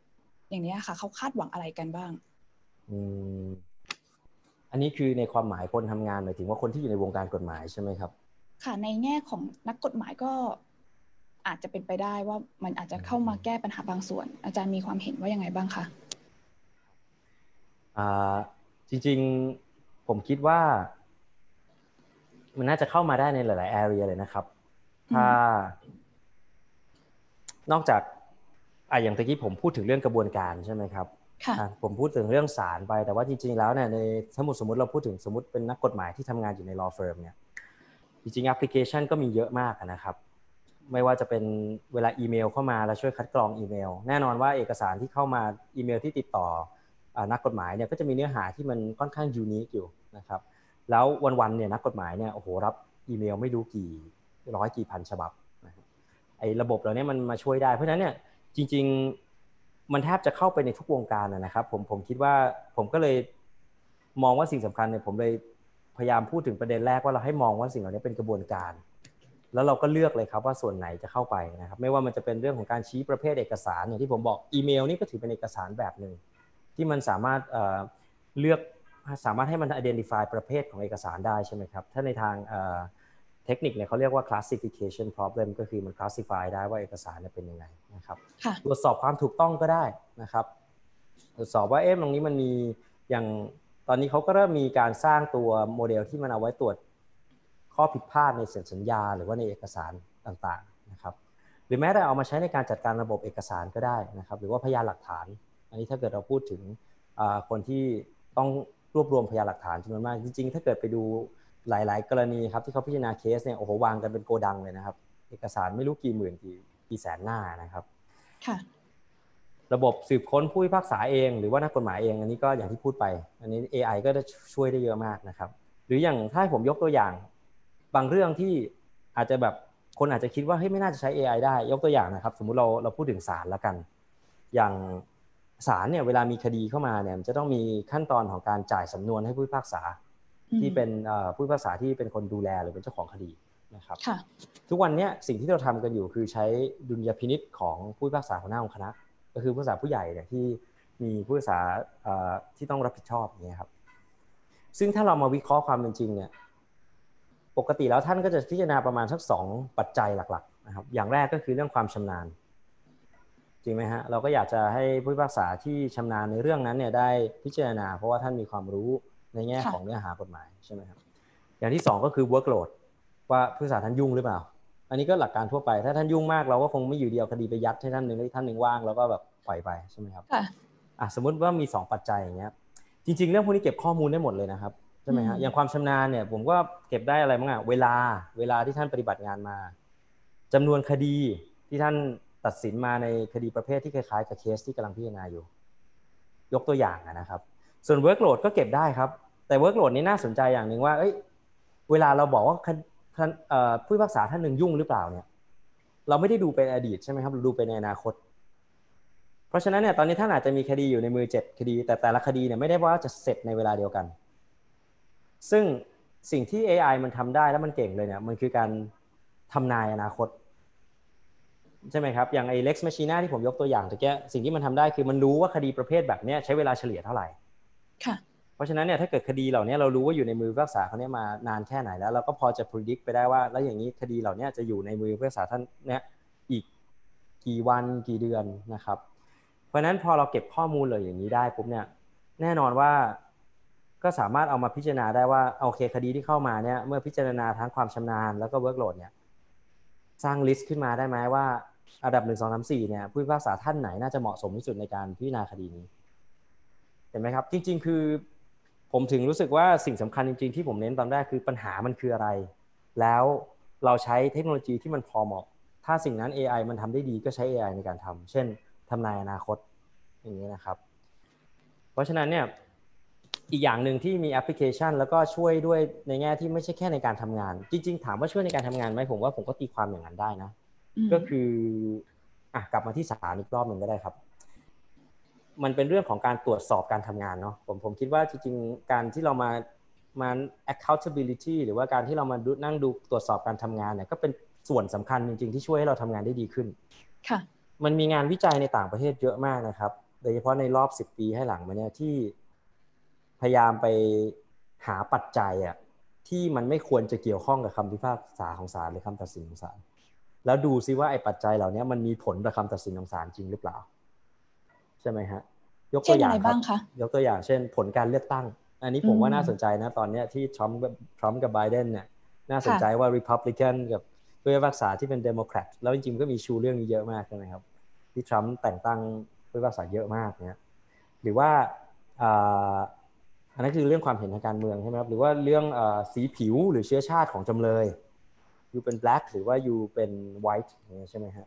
อย่างนี้ค่ะ เขาคาดหวังอะไรกันบ้างอืมอันนี้คือในความหมายคนทำงานหมายถึงว่าคนที่อยู่ในวงการกฎหมายใช่ไหมครับ ค่ะในแง่ของนักกฎหมายก็อาจจะเป็นไปได้ว่ามันอาจจะเข้ามาแก้ปัญหาบางส่วน อาจารย์มีความเห็นว่ายังไงบ้างคะอ่าจริงๆผมคิดว่า มันน่าจะเข้ามาได้ในหลายๆ area เลยนะครับ ถ้า นอกจากอะอย่างตะกี้ผมพูดถึงเรื่องกระบวนการใช่ไหมครับผมพูดถึงเรื่องศาลไปแต่ว่าจริง ๆ แล้วเนี่ยในสมมติสมมติเราพูดถึงสมมติเป็นนักกฎหมายที่ทำงานอยู่ใน law firm เนี่ย จริงๆแอปพลิเคชันก็มีเยอะมากนะครับ ไม่ว่าจะเป็นเวลาอีเมลเข้ามาแล้วช่วยคัดกรองอีเมล แน่นอนว่าเอกสารที่เข้ามาอีเมลที่ติดต่อนักกฎหมายเนี่ยก็จะมีเนื้อหาที่มันค่อนข้าง unique อยู่นะครับแล้ววันๆเนี่ยนักกฎหมายเนี่ยโอ้โหรับอีเมลไม่รู้กี่ร้อยกี่พันฉบับไอ้ระบบเราเนี่ยมันมาช่วยได้เพราะฉะนั้นเนี่ยจริง ๆมันแทบจะเข้าไปในทุกวงการนะครับผมผมคิดว่าผมก็เลยมองว่าสิ่งสำคัญเนี่ยผมเลย พยายามพูดถึงประเด็นแรกว่าเราให้มองว่าสิ่งเหล่านี้เป็นกระบวนการ แล้วเราก็เลือกเลยครับว่าส่วนไหนจะเข้าไปนะครับ ไม่ว่ามันจะเป็นเรื่องของการชี้ประเภทเอกสารอย่างที่ผมบอกอีเมลนี่ก็ถือเป็นเอกสารแบบหนึ่งที่มันสามารถเลือกสามารถให้มัน identify ประเภทของเอกสารได้ใช่ไหมครับ ถ้าในทางเทคนิคเนี่ยเขาเรียกว่า classification problem ก็คือมัน classify ได้ว่าเอกสารเป็นยังไงนะครับ ตรวจสอบความถูกต้องก็ได้นะครับ ตรวจสอบว่าเอ๊ะตรงนี้มันมีอย่าง ตอนนี้เขาก็เริ่มมีการสร้างตัวโมเดลที่มันเอาไว้ตรวจข้อผิดพลาดในเซ็นสัญญา หรือว่าในเอกสารต่างๆนะครับหรือแม้แต่เอามาใช้ในการจัดการระบบเอกสารก็ได้นะครับ หรือว่าพยานหลักฐาน อันนี้ถ้าเกิดเราพูดถึงคนที่ต้องรวบรวมพยานหลักฐานจำนวนมาก จริง ๆ ถ้าเกิดไปดูหลาย ๆ กรณีครับที่เขาพิจารณาเคสเนี่ยโอ้โหวางกันเป็นโกดังเลยนะครับ เอกสารไม่รู้กี่หมื่นกี่กี่แสนหน้านะครับ ค่ะ ระบบสืบค้นผู้พิพากษาเอง หรือว่านักกฎหมายเอง อันนี้ก็อย่างที่พูดไป อันนี้ AI ก็จะช่วยได้เยอะมากนะครับ หรืออย่างถ้าผมยกตัวอย่าง บางเรื่องที่อาจจะแบบคนอาจจะคิดว่าเฮ้ยไม่น่าจะใช้ AI ได้ ยกตัวอย่างนะครับ สมมุติเราเราพูดถึงศาลแล้วกัน อย่างศาลเนี่ยเวลามีคดีเข้ามาเนี่ยจะต้องมีขั้นตอนของการจ่ายสำนวนให้ผู้พิพากษา ที่เป็นผู้พิพากษาที่เป็นคนดูแลหรือเป็นเจ้าของคดีนะครับทุกวันนี้สิ่งที่เราทำกันอยู่คือใช้ดุลยพินิษของผู้พิพากษาหัวหน้าของคณะ ก็คือผู้ศึกษาผู้ใหญ่เนี่ยที่มีผู้ศึกษาที่ต้องรับผิดชอบอย่างเงี้ยครับ ซึ่งถ้าเรามาวิเคราะห์ความเป็นจริงเนี่ยปกติแล้วท่านก็จะพิจารณาประมาณสักสองปัจจัยหลักๆนะครับ อย่างแรกก็คือเรื่องความชำนาญจริงไหมฮะเราก็อยากจะให้ผู้พิพากษาที่ชำนาญในเรื่องนั้นเนี่ยได้พิจารณา เพราะว่าท่านมีความรู้ในแง่ของเนื้อหากฎหมายใช่ไหมครับอย่างที่สองก็คือ workload ว่าผู้พิพากษาท่านยุ่งหรือเปล่า อันนี้ก็หลักการทั่วไป ถ้าท่านยุ่งมากเราก็คงไม่อยู่เดียวคดีไปยัดให้ท่านหนึ่งแล้วท่านหนึ่งว่างแล้วก็แบบปล่อยไปใช่ไหมครับค่ะอะสมมติว่ามี 2 ปัจจัยอย่างเงี้ยจริง ๆ เรื่องพวกนี้เก็บข้อมูลได้หมดเลยนะครับใช่ไหมฮะอย่างความชำนาญเนี่ยผมก็เก็บได้อะไรบ้างอะเวลาเวลาที่ท่านปฏิบัติงานมาจำนวนคดีที่ท่านตัดสินมาในคดีประเภทที่คล้ายๆกับเคสที่กำลังพิจารณาอยู่ ยกตัวอย่างนะครับ ส่วน workload ก็เก็บได้ครับ แต่ workload นี้น่าสนใจอย่างหนึ่งว่าเอ้ยเวลาเราบอกว่า ท่านผู้พิพากษาท่านหนึ่งยุ่งหรือเปล่าเนี่ย เราไม่ได้ดูเป็นอดีตใช่ไหมครับเราดูไปในอนาคต เพราะฉะนั้นเนี่ยตอนนี้ท่านอาจจะมีคดีอยู่ในมือเจ็ดคดี แต่แต่ละคดีเนี่ยไม่ได้ว่าจะเสร็จในเวลาเดียวกัน ซึ่งสิ่งที่ AI มันทำได้แล้วมันเก่งเลยเนี่ยมันคือการทำนายอนาคตใช่ไหมครับ อย่างไอ้ Lex Machina ที่ผมยกตัวอย่างตะเกียสิ่งที่มันทำได้คือมันรู้ว่าคดีประเภทแบบนี้ใช้เวลาเฉลี่ยเท่าไหร่ ค่ะ ราะฉะนั้นเนี่ยถ้าเกิดคดีเหล่านี้เรารู้ว่าอยู่ในมือผู้พิพากษาเขาเนี่ยมานานแค่ไหนแล้วเราก็พอจะพิจิตรไปได้ว่า แล้วอย่างนี้คดีเหล่านี้จะอยู่ในมือผู้พิพากษาท่านเนี่ยอีกกี่วันกี่เดือนนะครับ เพราะฉะนั้นพอเราเก็บข้อมูลเลยอย่างนี้ได้ปุ๊บเนี่ยแน่นอนว่าก็สามารถเอามาพิจารณาได้ว่าโอเคคดีที่เข้ามาเนี่ยเมื่อพิจารณาทั้งความชำนาญแล้วก็ workload เนี่ยสร้าง list ขึ้นมาได้ไหมว่าอันดับหนึ่งสองสามสี่เนี่ยผู้พิพากษาท่านไหนน่าจะเหมาะสมที่สุดในการพิจารณาคดีนี้ เห็นไหมครับ จริง ๆ คือ ผมถึงรู้สึกว่าสิ่งสำคัญจริงๆ ที่ผมเน้นตอนแรกคือปัญหามันคืออะไร แล้วเราใช้เทคโนโลยีที่มันพอเหมาะ ถ้าสิ่งนั้น AI มันทำได้ดีก็ใช้ AI ในการทำเช่นทำนายอนาคตอย่างนี้นะครับ เพราะฉะนั้นเนี่ยอีกอย่างหนึ่งที่มีแอปพลิเคชัน แล้วก็ช่วยด้วยในแง่ที่ไม่ใช่แค่ในการทำงาน จริง ๆ ถามว่าช่วยในการทำงานไหมผมว่าผมก็ตีความอย่างนั้นได้นะ ก็คืออะกลับมาที่สารอีกรอบหนึ่งก็ได้ครับ มันเป็นเรื่องของการตรวจสอบการทำงานเนาะผมผมคิดว่าจริงๆ การที่เรามามา accountability หรือว่าการที่เรามาดูนั่งดูตรวจสอบการทำงานเนี่ยก็เป็นส่วนสำคัญจริงๆ ที่ช่วยให้เราทำงานได้ดีขึ้นค่ะมันมีงานวิจัยในต่างประเทศเยอะมากนะครับ โดยเฉพาะในรอบ 10 ปีให้หลังมาเนี่ยที่พยายามไปหาปัจจัยอะที่มันไม่ควรจะเกี่ยวข้องกับคำพิพากษาของศาลหรือคำตัดสินของศาลแล้วดูซิว่าไอ้ปัจจัยเหล่านี้มันมีผลต่อคำตัดสินของศาลจริงหรือเปล่า ใช่ไหมฮะยกตัวอย่างครับยกตัวอย่างเช่นผลการเลือกตั้ง อันนี้ผมว่าน่าสนใจนะตอนนี้ที่ทรัมป์ทรัมป์กับไบเดนเนี่ยน่าสนใจว่าริพับลิกันกับผู้พิพากษาที่เป็นเดโมแครตแล้วจริงๆก็มีชูเรื่องนี้เยอะมากใช่ไหมครับ ที่ทรัมป์แต่งตั้งผู้พิพากษาเยอะมากเนี่ยหรือว่าอันนั้นคือเรื่องความเห็นทางการเมืองใช่ไหมครับหรือว่าเรื่องสีผิวหรือเชื้อชาติของจำเลยอยู่เป็น black หรือว่าอยู่เป็น white ใช่ไหมฮะ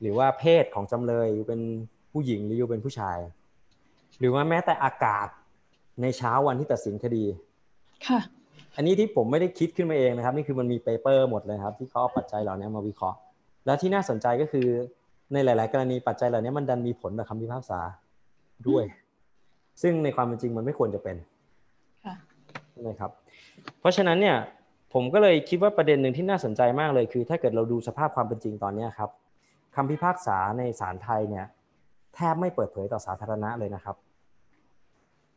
หรือว่าเพศของจำเลยอยู่เป็น ผู้หญิงหรืออยู่เป็นผู้ชาย หรือว่าแม้แต่อากาศในเช้าวันที่ตัดสินคดีค่ะ อันนี้ที่ผมไม่ได้คิดขึ้นมาเองนะครับ นี่คือมันมีเปเปอร์หมดเลยครับ ที่เขาเอาปัจจัยเหล่านี้มาวิเคราะห์ แล้วที่น่าสนใจก็คือในหลาย ๆ กรณีปัจจัยเหล่านี้มันดันมีผลต่อคำพิพากษาด้วย ซึ่งในความเป็นจริงมันไม่ควรจะเป็นใช่ไหมครับ เพราะฉะนั้นเนี่ยผมก็เลยคิดว่าประเด็นหนึ่งที่น่าสนใจมากเลยคือ ถ้าเกิดเราดูสภาพความเป็นจริงตอนนี้ครับคำพิพากษาในศาลไทยเนี่ย แทบไม่เปิดเผยต่อสาธารณะเลยนะครับ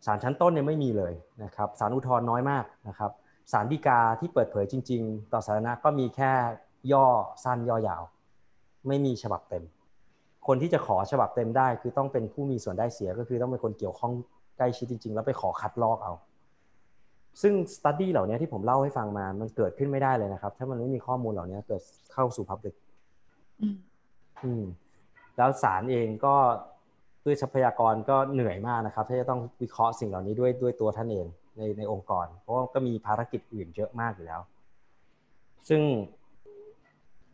ศาลชั้นต้นเนี่ยไม่มีเลยนะครับศาลอุทธรณ์น้อยมากนะครับศาลฎีกาที่เปิดเผยจริง ๆ ต่อสาธารณะก็มีแค่ย่อสั้นย่อยาว ไม่มีฉบับเต็ม คนที่จะขอฉบับเต็มได้ คือต้องเป็นผู้มีส่วนได้เสียก็คือต้องเป็นคนเกี่ยวข้องใกล้ชิดจริง ๆ แล้วไปขอคัดลอกเอา ซึ่งสตัดดี้เหล่านี้ที่ผมเล่าให้ฟังมามันเกิดขึ้นไม่ได้เลยนะครับ ถ้ามันไม่มีข้อมูลเหล่านี้เกิดเข้าสู่พับลิกอืม แล้วศาลเองก็ด้วยทรัพยากรก็เหนื่อยมากนะครับที่จะต้องวิเคราะห์สิ่งเหล่านี้ด้วยด้วยตัวท่านเองในในองค์กร เพราะว่าก็มีภารกิจอื่นเยอะมากอยู่แล้ว ซึ่ง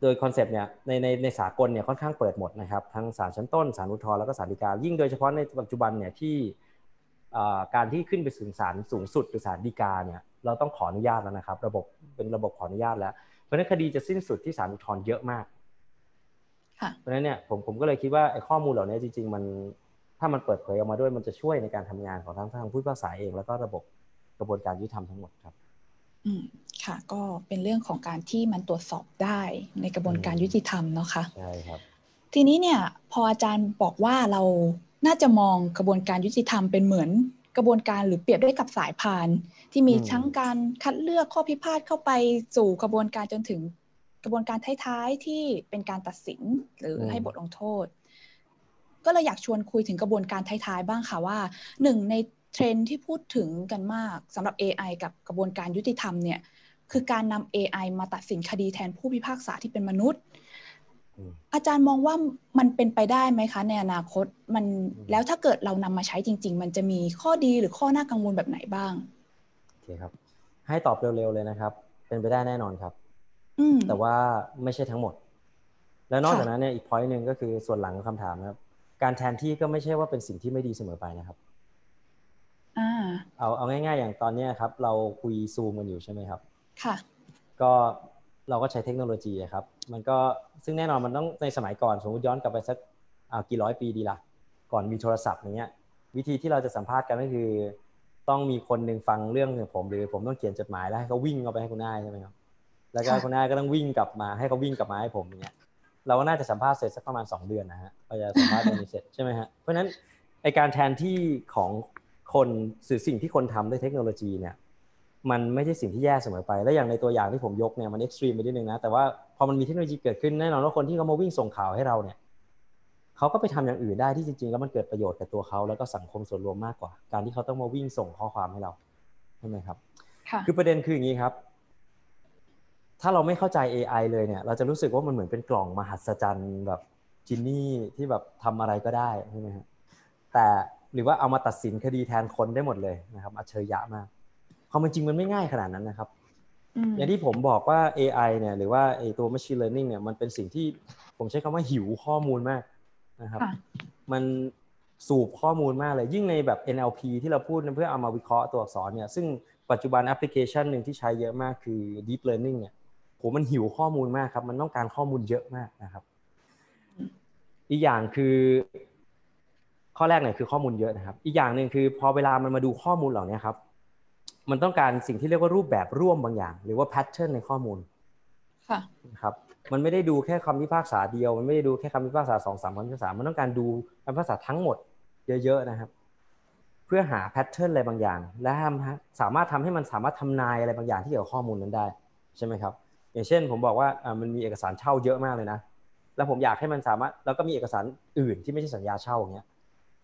โดยคอนเซปต์เนี่ยในในในสากลเนี่ยค่อนข้างเปิดหมดนะครับทั้งศาลชั้นต้นศาลอุทธรณ์แล้วก็ศาลฎีกายิ่งโดยเฉพาะในปัจจุบันเนี่ยที่การที่ขึ้นไปถึงศาลสูงสุดหรือศาลฎีกาเนี่ยเราต้องขออนุญาตแล้วนะครับ ระบบเป็นระบบขออนุญาตแล้ว เพราะนั้นคดีจะสิ้นสุดที่ศาลอุทธรณ์เยอะมาก เพราะฉะนั้นเนี่ยผมผมก็เลยคิดว่าไอ้ข้อมูลเหล่านี้จริง ๆ มันถ้ามันเปิดเผยออกมาด้วยมันจะช่วยในการทำงานของทั้งทางผู้พิพากษาเอง แล้วก็ระบบกระบวนการยุติธรรมทั้งหมดครับอืมค่ะ ก็เป็นเรื่องของการที่มันตรวจสอบได้ในกระบวนการยุติธรรมเนาะค่ะใช่ครับ ทีนี้เนี่ยพออาจารย์บอกว่าเราน่าจะมองกระบวนการยุติธรรมเป็นเหมือนกระบวนการหรือเปรียบได้กับสายพาน ที่มีทั้งการคัดเลือกข้อพิพาทเข้าไปสู่กระบวนการจนถึง กระบวนการท้ายๆที่เป็นการตัดสินหรือให้บทลงโทษ ก็เลยอยากชวนคุยถึงกระบวนการท้ายๆบ้างค่ะว่าหนึ่งในเทรนที่พูดถึงกันมากสำหรับ AI กับกระบวนการยุติธรรมเนี่ยคือการนำ AI มาตัดสินคดีแทนผู้พิพากษาที่เป็นมนุษย์ อาจารย์มองว่ามันเป็นไปได้ไหมคะ ในอนาคตมันแล้วถ้าเกิดเรานำมาใช้จริง ๆ มันจะมีข้อดีหรือข้อน่ากังวลแบบไหนบ้างโอเคครับ ให้ตอบเร็วๆเลยนะครับ เป็นไปได้แน่นอนครับ แต่ว่าไม่ใช่ทั้งหมด แล้วนอกจากนั้นเนี่ยอีกพอยต์หนึ่งก็คือส่วนหลังของคำถามนะครับ การแทนที่ก็ไม่ใช่ว่าเป็นสิ่งที่ไม่ดีเสมอไปนะครับเอาเอาง่าย ๆ อย่างตอนนี้ครับ เราคุยซูมกันอยู่ใช่ไหมครับ ค่ะ ก็เราก็ใช้เทคโนโลยีครับ มันก็ซึ่งแน่นอนมันต้องในสมัยก่อนสมมติย้อนกลับไปสักอ่ากี่ร้อยปีดีละก่อนมีโทรศัพท์อย่างเงี้ย วิธีที่เราจะสัมภาษณ์กันก็คือ ต้องมีคนหนึ่งฟังเรื่องของผม หรือผมต้องเขียนจดหมายแล้วให้เขาวิ่งเอาไปให้คุณนายใช่ไหมครับ แล้วก็คุณนายก็ต้องวิ่งกลับมาให้เขาวิ่งกลับมาให้ผมอย่างเงี้ยเราก็น่าจะสัมภาษณ์เสร็จสักประมาณ 2 เดือนนะฮะเราจะสัมภาษณ์ตรงนี้เสร็จใช่ไหมฮะเพราะฉะนั้นไอการแทนที่ของคนสื่อสิ่งที่คนทำด้วยเทคโนโลยีเนี่ยมันไม่ใช่สิ่งที่แย่เสมอไป และอย่างในตัวอย่างที่ผมยกเนี่ยมันเอ็กซ์ตรีมไปนิดนึงนะ แต่ว่าพอมันมีเทคโนโลยีเกิดขึ้นแน่นอนว่าคนที่เขามาวิ่งส่งข่าวให้เราเนี่ยเขาก็ไปทำอย่างอื่นได้ที่จริงๆ แล้วมันเกิดประโยชน์กับตัวเขาแล้วก็สังคมส่วนรวมมากกว่า การที่เขาต้องมาวิ่งส่งข้อความให้เราใช่ไหมครับ คือประเด็นคืออย่างนี้ครับ ถ้าเราไม่เข้าใจ AI เลยเนี่ย เราจะรู้สึกว่ามันเหมือนเป็นกล่องมหัศจรรย์แบบจินนี่ที่แบบทำอะไรก็ได้ใช่ไหมฮะแต่หรือว่าเอามาตัดสินคดีแทนคนได้หมดเลยนะครับอัจฉริยะมากความเป็นจริงมันไม่ง่ายขนาดนั้นนะครับ อย่างที่ผมบอกว่า AI เนี่ยหรือว่าไอตัว machine learning เนี่ยมันเป็นสิ่งที่ผมใช้คำว่าหิวข้อมูลมากนะครับ มันสูบข้อมูลมากเลยยิ่งในแบบ NLP ที่เราพูดเพื่อเอามาวิเคราะห์ตัวอักษรเนี่ยซึ่งปัจจุบันแอปพลิเคชันหนึ่งที่ใช้เยอะมากคือ deep learning เนี่ย ผมมันหิวข้อมูลมากครับ มันต้องการข้อมูลเยอะมากนะครับ อีกอย่างคือ ข้อแรกเนี่ยคือข้อมูลเยอะนะครับ อีกอย่างหนึ่งคือพอเวลามันมาดูข้อมูลเหล่านี้ครับ มันต้องการสิ่งที่เรียกว่ารูปแบบร่วมบางอย่าง หรือว่า pattern ในข้อมูลค่ะครับมันไม่ได้ดูแค่คำพิพากษาเดียว มันไม่ได้ดูแค่คำพิพากษาสองสามคำพิพากษา มันต้องการดูคำพิพากษาทั้งหมดเยอะๆนะครับ เพื่อหา pattern อะไรบางอย่าง และสามารถทำให้มันสามารถทำนายอะไรบางอย่างที่เกี่ยวกับข้อมูลนั้นได้ ใช่ไหมครับ อย่างเช่น ผมบอกว่ามันมีเอกสารเช่าเยอะมากเลยนะ แล้วผมอยากให้มันสามารถแล้วก็มีเอกสารอื่นที่ไม่ใช่สัญญาเช่าอย่างเงี้ย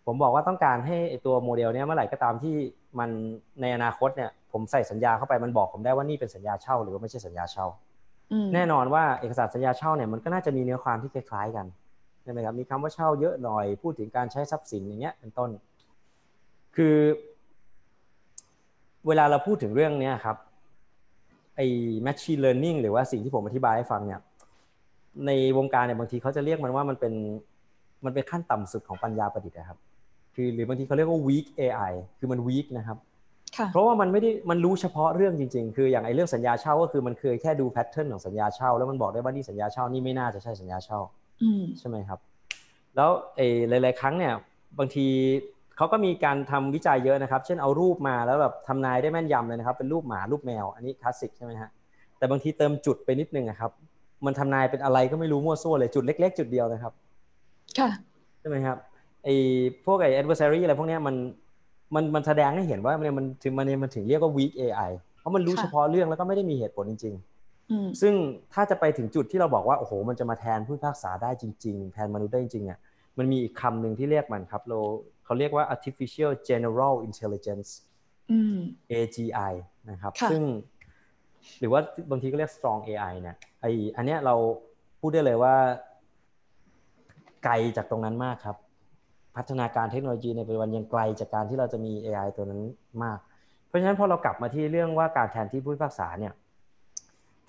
ผมบอกว่าต้องการให้ตัวโมเดลเนี้ยเมื่อไหร่ก็ตามที่มันในอนาคตเนี่ยผมใส่สัญญาเข้าไปมันบอกผมได้ว่านี่เป็นสัญญาเช่า หรือว่าไม่ใช่สัญญาเช่า แน่นอนว่าเอกสารสัญญาเช่าเนี่ยมันก็น่าจะมีเนื้อความที่คล้ายๆกันใช่ไหมครับมีคำว่าเช่าเยอะหน่อยพูดถึงการใช้ทรัพย์สินอย่างเงี้ยเป็นต้น คือ เวลาเราพูดถึงเรื่องนี้ครับ ไอ้ machine learning หรือว่าสิ่งที่ผมอธิบายให้ฟังเนี่ยในวงการเนี่ยบางทีเขาจะเรียกมันว่ามันเป็นมันเป็นขั้นต่ำสุดของปัญญาประดิษฐ์นะครับ คือหรือบางทีเขาเรียกว่า weak AI คือมัน weak นะครับเพราะว่ามันไม่ได้มันรู้เฉพาะเรื่องจริง ๆ คืออย่างไอ้เรื่องสัญญาเช่าก็คือมันเคยแค่ดูแพทเทิร์นของสัญญาเช่า แล้วมันบอกได้ว่านี่สัญญาเช่านี่ไม่น่าจะใช่สัญญาเช่าใช่ไหมครับ แล้วไอ้หลาย ๆ ครั้งเนี่ยบางที เขาก็มีการทำวิจัยเยอะนะครับ เช่นเอารูปมาแล้วแบบทำนายได้แม่นยำเลยนะครับ เป็นรูปหมารูปแมว อันนี้คลาสสิกใช่ไหมฮะ แต่บางทีเติมจุดไปนิดนึงนะครับ มันทำนายเป็นอะไรก็ไม่รู้มั่วซั่วเลยจุดเล็ก ๆ จุดเดียวนะครับ ค่ะใช่ไหมครับไอ้พวกไอ้ adversary อะไรพวกนี้มันมันมันแสดงให้เห็นว่ามันมันถึงมันมันถึงเรียกว่า weak AI เพราะมันรู้เฉพาะเรื่องแล้วก็ไม่ได้มีเหตุผลจริง ๆ ซึ่งถ้าจะไปถึงจุดที่เราบอกว่าโอ้โหมันจะมาแทนผู้พิพากษาได้จริง ๆ แทนมนุษย์ได้จริงๆอะมันมีอีกคำหนึ่งที่เรียกมันครับเรา เขาเรียกว่า artificial general intelligence AGI นะครับ ซึ่ง หรือว่าบางทีก็เรียก strong AI เนี่ยไออันเนี้ยเราพูดได้เลยว่า ไกลจากตรงนั้นมากครับ พัฒนาการเทคโนโลยีในปัจจุบันยังไกลจากการที่เราจะมี AI ตัวนั้นมาก เพราะฉะนั้นพอเรากลับมาที่เรื่องว่าการแทนที่ผู้พิพากษาเนี่ย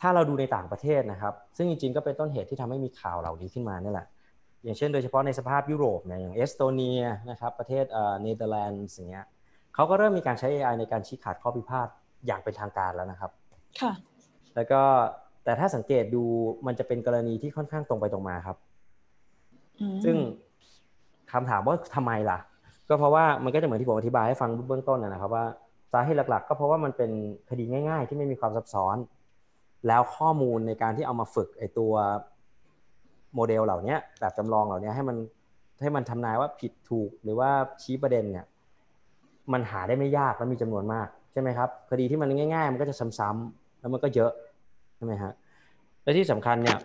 ถ้าเราดูในต่างประเทศนะครับ ซึ่งจริงๆก็เป็นต้นเหตุที่ทำให้มีข่าวเหล่านี้ขึ้นมานี่แหละ อย่างเช่นโดยเฉพาะในสหภาพยุโรปเนี่ยอย่างเอสโตเนียนะครับประเทศเนเธอร์แลนด์อย่างเงี้ยเขาก็เริ่มมีการใช้ AI ในการชี้ขาดข้อพิพาทอย่างเป็นทางการแล้วนะครับค่ะแล้วก็แต่ถ้าสังเกตดูมันจะเป็นกรณีที่ค่อนข้างตรงไปตรงมาครับ ซึ่งคำถามว่าทำไมล่ะ ก็เพราะว่ามันก็จะเหมือนที่ผมอธิบายให้ฟังเบื้องต้นนะครับว่าสาเหตุหลักๆ ก็เพราะว่ามันเป็นคดีง่าย ๆ ที่ไม่มีความซับซ้อน แล้วข้อมูลในการที่เอามาฝึกไอตัว โมเดลเหล่านี้แบบจำลองเหล่านี้ให้มันให้มันทำนายว่าผิดถูกหรือว่าชี้ประเด็นเนี่ย มันหาได้ไม่ยากและมีจำนวนมากใช่ไหมครับคดีที่มันง่าย ๆ มันก็จะซ้ำๆแล้วมันก็เยอะใช่ไหมฮะและที่สำคัญเนี่ย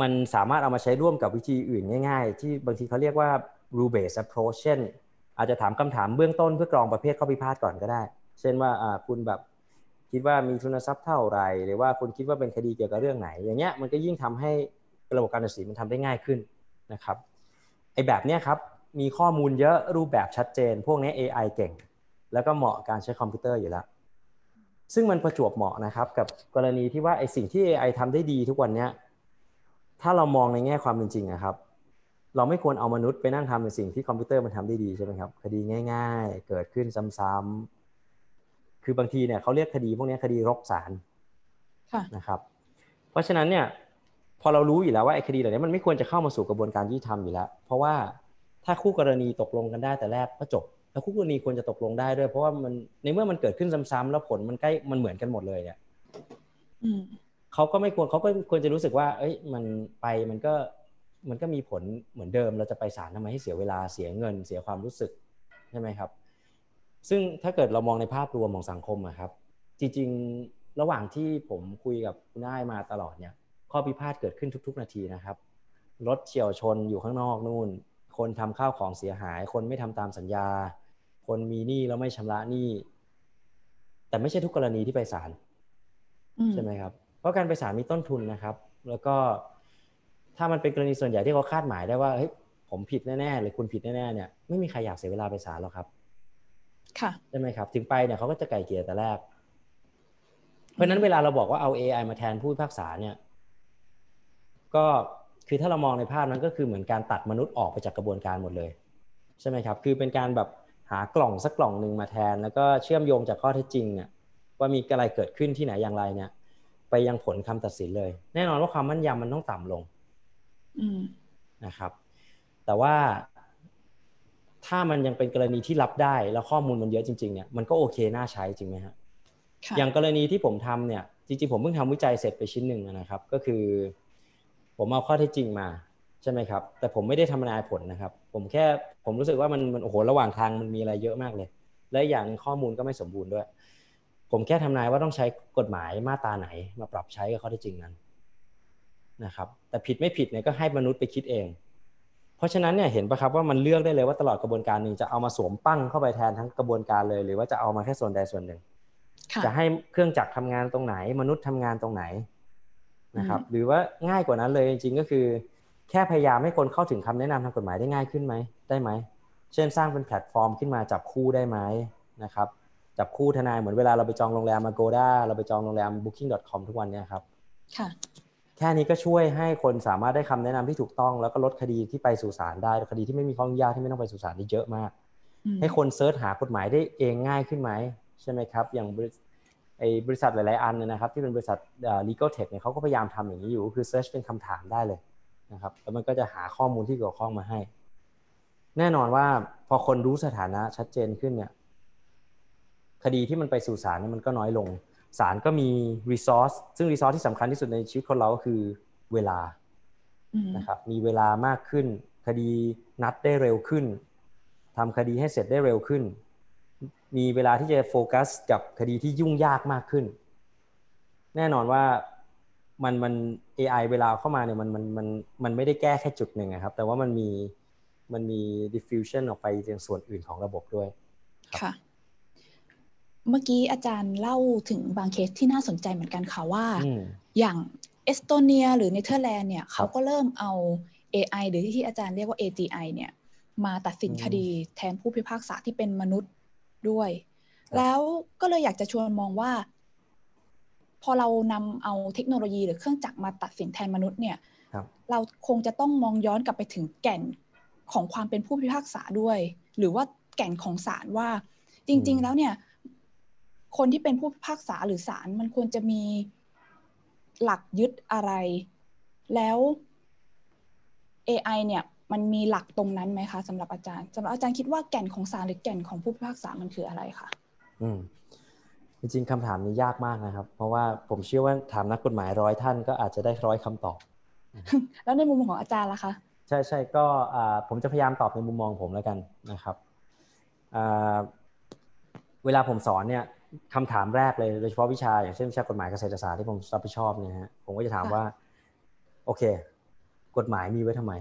มันสามารถเอามาใช้ร่วมกับวิธีอื่นง่าย ๆ ที่บางทีเขาเรียกว่า rule based approach เช่น อาจจะถามคำถามเบื้องต้นเพื่อกรองประเภทข้อพิพาทก่อนก็ได้ เช่นว่าคุณแบบคิดว่ามีทุนทรัพย์เท่าไหร่หรือว่าคุณคิดว่าเป็นคดีเกี่ยวกับเรื่องไหน อย่างเงี้ยมันก็ยิ่งทำให้ ระบบการตัดสินมันทำได้ง่ายขึ้นนะครับไอ้แบบเนี้ยครับมีข้อมูลเยอะรูปแบบชัดเจน พวกนี้ AI เก่ง แล้วก็เหมาะการใช้คอมพิวเตอร์อยู่แล้ว ซึ่งมันประจวบเหมาะนะครับ กับกรณีที่ว่าไอ้สิ่งที่ AI ทำได้ดีทุกวันเนี้ยถ้าเรามองในแง่ความเป็นจริงนะครับเราไม่ควรเอามนุษย์ไปนั่งทำในสิ่งที่คอมพิวเตอร์มันทำได้ดีใช่ไหมครับ คดีง่าย ๆ เกิดขึ้นซ้ำๆคือบางทีเนี่ยเขาเรียกคดีพวกนี้คดีรกศาลนะครับ เพราะฉะนั้นเนี่ย พอเรารู้อยู่แล้วว่าไอ้คดีเหล่านี้มันไม่ควรจะเข้ามาสู่กระบวนการยุติธรรมอยู่แล้ว เพราะว่าถ้าคู่กรณีตกลงกันได้แต่แรกก็จบ แล้วคู่กรณีควรจะตกลงได้ด้วย เพราะว่ามันในเมื่อมันเกิดขึ้นซ้ำๆแล้วผลมันใกล้มันเหมือนกันหมดเลยเนี่ยเขาก็ไม่ควรเขาก็ควรจะรู้สึกว่า เอ้ย มันไปมันก็มันก็มีผลเหมือนเดิม เราจะไปศาลทำไมให้เสียเวลาเสียเงิน เสียความรู้สึกใช่ไหมครับ ซึ่งถ้าเกิดเรามองในภาพรวมของสังคมอะครับ จริง ๆ ระหว่างที่ผมคุยกับคุณได้มาตลอดเนี่ย ข้อพิพาทเกิดขึ้นทุก ๆ นาทีนะครับรถเฉียวชนอยู่ข้างนอกนู่น คนทำข้าวของเสียหาย คนไม่ทำตามสัญญา คนมีหนี้แล้วไม่ชำระหนี้ แต่ไม่ใช่ทุกกรณีที่ไปศาลใช่ไหมครับ เพราะการไปศาลมีต้นทุนนะครับ แล้วก็ถ้ามันเป็นกรณีส่วนใหญ่ที่เขาคาดหมายได้ว่าเฮ้ยผมผิดแน่ๆหรือคุณผิดแน่ๆเนี่ยไม่มีใครอยากเสียเวลาไปศาลหรอกครับ ค่ะใช่ไหมครับ ถึงไปเนี่ยเขาก็จะไก่เกลี่ยแต่แรก เพราะนั้นเวลาเราบอกว่าเอา AI มาแทนผู้พิพากษาเนี่ย ก็คือถ้าเรามองในภาพนั้นก็คือเหมือนการตัดมนุษย์ออกไปจากกระบวนการหมดเลย ใช่ไหมครับ คือเป็นการแบบหากล่องสักกล่องหนึ่งมาแทน แล้วก็เชื่อมโยงจากข้อเท็จจริงเนี่ยว่ามีอะไรเกิดขึ้นที่ไหนอย่างไรเนี่ย ไปยังผลคำตัดสินเลย แน่นอนว่าความมั่นยำมันต้องต่ำลงนะครับ แต่ว่า ถ้ามันยังเป็นกรณีที่รับได้แล้วข้อมูลมันเยอะจริงๆเนี่ยมันก็โอเคน่าใช้จริงไหมฮะอย่างกรณีที่ผมทำเนี่ย จริงๆผมเพิ่งทำวิจัยเสร็จไปชิ้นหนึ่งนะครับ ก็คือ ผมเอาข้อเท็จจริงมาใช่ไหมครับ แต่ผมไม่ได้ทำนายผลนะครับ ผมแค่ผมรู้สึกว่ามันมันโอ้โหระหว่างทางมันมีอะไรเยอะมากเลย และอย่างข้อมูลก็ไม่สมบูรณ์ด้วย ผมแค่ทำนายว่าต้องใช้กฎหมายมาตราไหน มาปรับใช้กับข้อที่จริงนั้นนะครับ แต่ผิดไม่ผิดเนี่ยก็ให้มนุษย์ไปคิดเอง เพราะฉะนั้นเนี่ยเห็นปะครับว่ามันเลือกได้เลยว่าตลอดกระบวนการหนึ่งจะเอามาสวมปั้งเข้าไปแทนทั้งกระบวนการเลย หรือว่าจะเอามาแค่ส่วนใดส่วนหนึ่ง จะให้เครื่องจักรทำงานตรงไหน มนุษย์ทำงานตรงไหน นะครับหรือว่าง่ายกว่านั้นเลยจริงๆก็คือ แค่พยายามให้คนเข้าถึงคำแนะนำทางกฎหมายได้ง่ายขึ้นไหมได้ไหมเช่นสร้างเป็นแพลตฟอร์มขึ้นมาจับคู่ได้ไหมนะครับจับคู่ทนายเหมือนเวลาเราไปจองโรงแรมมาโกด้าเราไปจองโรงแรม booking.com ทุกวันเนี่ยครับค่ะแค่นี้ก็ช่วยให้คนสามารถได้คำแนะนำที่ถูกต้อง แล้วก็ลดคดีที่ไปสู่ศาลได้คดีที่ไม่มีข้อยุ่งยากที่ไม่ต้องไปสู่ศาลได้เยอะมาก ให้คน search หากฎหมายได้เองง่ายขึ้นไหมใช่ไหมครับ อย่าง ไอ้บริษัทหลาย ๆ อันนะครับ ที่เป็นบริษัท legal tech เนี่ยเขาก็พยายามทำอย่างนี้อยู่คือ search เป็นคำถามได้เลยนะครับ แล้วมันก็จะหาข้อมูลที่เกี่ยวข้องมาให้ แน่นอนว่าพอคนรู้สถานะชัดเจนขึ้นเนี่ย คดีที่มันไปสู่ศาลเนี่ยมันก็น้อยลงศาลก็มี resource ซึ่ง resource ที่สำคัญที่สุดในชีวิตคนเราก็คือเวลานะครับ มีเวลามากขึ้น คดีนัดได้เร็วขึ้นทำคดีให้เสร็จได้เร็วขึ้น มีเวลาที่จะโฟกัสกับคดีที่ยุ่งยากมากขึ้น แน่นอนว่ามันมัน AI เวลาเข้ามาเนี่ยมันมันมันมันไม่ได้แก้แค่จุดหนึ่งครับ แต่ว่ามันมีมันมี diffusion ออกไปยังส่วนอื่นของระบบด้วยค่ะเมื่อกี้อาจารย์เล่าถึงบางเคสที่น่าสนใจเหมือนกันค่ะว่า อย่างเอสโตเนีย หรือเนเธอร์แลนด์เนี่ยเขาก็เริ่มเอา AI หรือที่อาจารย์เรียกว่า AGI เนี่ยมาตัดสินคดีแทนผู้พิพากษาที่เป็นมนุษย์ ด้วย แล้วก็เลยอยากจะชวนมองว่า พอเรานำเอาเทคโนโลยีหรือเครื่องจักรมาตัดสินแทนมนุษย์เนี่ยเราคงจะต้องมองย้อนกลับไปถึงแก่นของความเป็นผู้พิพากษาด้วย หรือว่าแก่นของศาลว่า จริง ๆ แล้วเนี่ย คนที่เป็นผู้พิพากษาหรือศาลมันควรจะมีหลักยึดอะไร แล้ว AI เนี่ย มันมีหลักตรงนั้นไหมคะสำหรับอาจารย์สำหรับอาจารย์คิดว่าแก่นของศาลหรือแก่นของผู้พิพากษามันคืออะไรคะอืมจริงๆคำถามนี้ยากมากนะครับ เพราะว่าผมเชื่อว่าถามนักกฎหมายร้อยท่านก็อาจจะได้ร้อยคำตอบ แล้วในมุมของอาจารย์ล่ะคะ ใช่ใช่ก็ผมจะพยายามตอบในมุมมองผมแล้วกันนะครับเวลาผมสอนเนี่ยคำถามแรกเลยโดยเฉพาะวิชา อย่างเช่นวิชากฎหมายเกษตรศาสตร์ที่ผมรับผิดชอบเนี่ยฮะผมก็จะถามว่า โอเค กฎหมายมีไว้ทำไม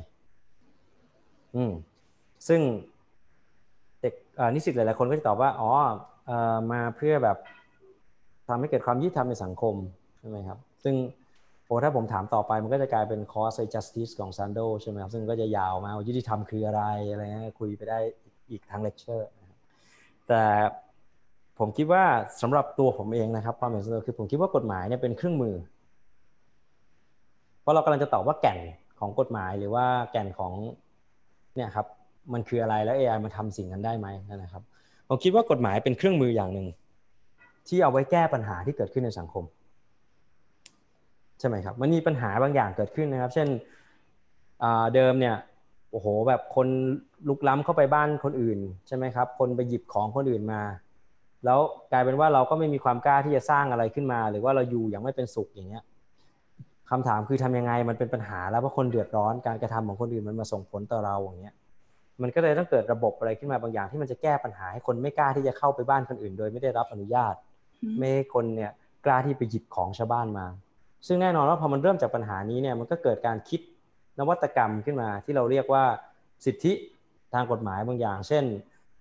อืมซึ่งเด็กนิสิตหลายๆคนก็จะตอบว่าอ๋อมาเพื่อแบบทำให้เกิดความยุติธรรมในสังคมใช่ไหมครับ ซึ่งโอ้ถ้าผมถามต่อไปมันก็จะกลายเป็นคอร์ส justice ของซันโดใช่ไหมครับ ซึ่งก็จะยาวมาว่ายุติธรรมคืออะไรอะไรเงี้ยคุยไปได้อีกทั้งเลคเชอร์แต่ผมคิดว่าสำหรับตัวผมเองนะครับความเห็นส่วนตัวคือผมคิดว่ากฎหมายเนี่ยเป็นเครื่องมือ เพราะเรากำลังจะตอบว่าแก่นของกฎหมายหรือว่าแก่นของ เนี่ยครับมันคืออะไรแล้ว AI มันทำสิ่งนั้นได้ไหมนะครับผมคิดว่ากฎหมายเป็นเครื่องมืออย่างหนึ่งที่เอาไว้แก้ปัญหาที่เกิดขึ้นในสังคมใช่ไหมครับมันมีปัญหาบางอย่างเกิดขึ้นนะครับ เช่นเดิมเนี่ยโอ้โหแบบคนลุกล้ำเข้าไปบ้านคนอื่นใช่ไหมครับ คนไปหยิบของคนอื่นมา แล้วกลายเป็นว่าเราก็ไม่มีความกล้าที่จะสร้างอะไรขึ้นมา หรือว่าเราอยู่อย่างไม่เป็นสุขอย่างเงี้ย คำถามคือทำยังไงมันเป็นปัญหาแล้วเพราะคนเดือดร้อนการกระทำของคนอื่นมันมาส่งผลต่อเราอย่างเงี้ยมันก็เลยต้องเกิดระบบอะไรขึ้นมาบางอย่างที่มันจะแก้ปัญหาให้คนไม่กล้าที่จะเข้าไปบ้านคนอื่น โดยไม่ได้รับอนุญาต ไม่ให้คนเนี่ยกล้าที่ไปหยิบของชาวบ้านมา ซึ่งแน่นอนว่าพอมันเริ่มจากปัญหานี้เนี่ยมันก็เกิดการคิดนวัตกรรมขึ้นมา ที่เราเรียกว่าสิทธิทางกฎหมายบางอย่าง เช่น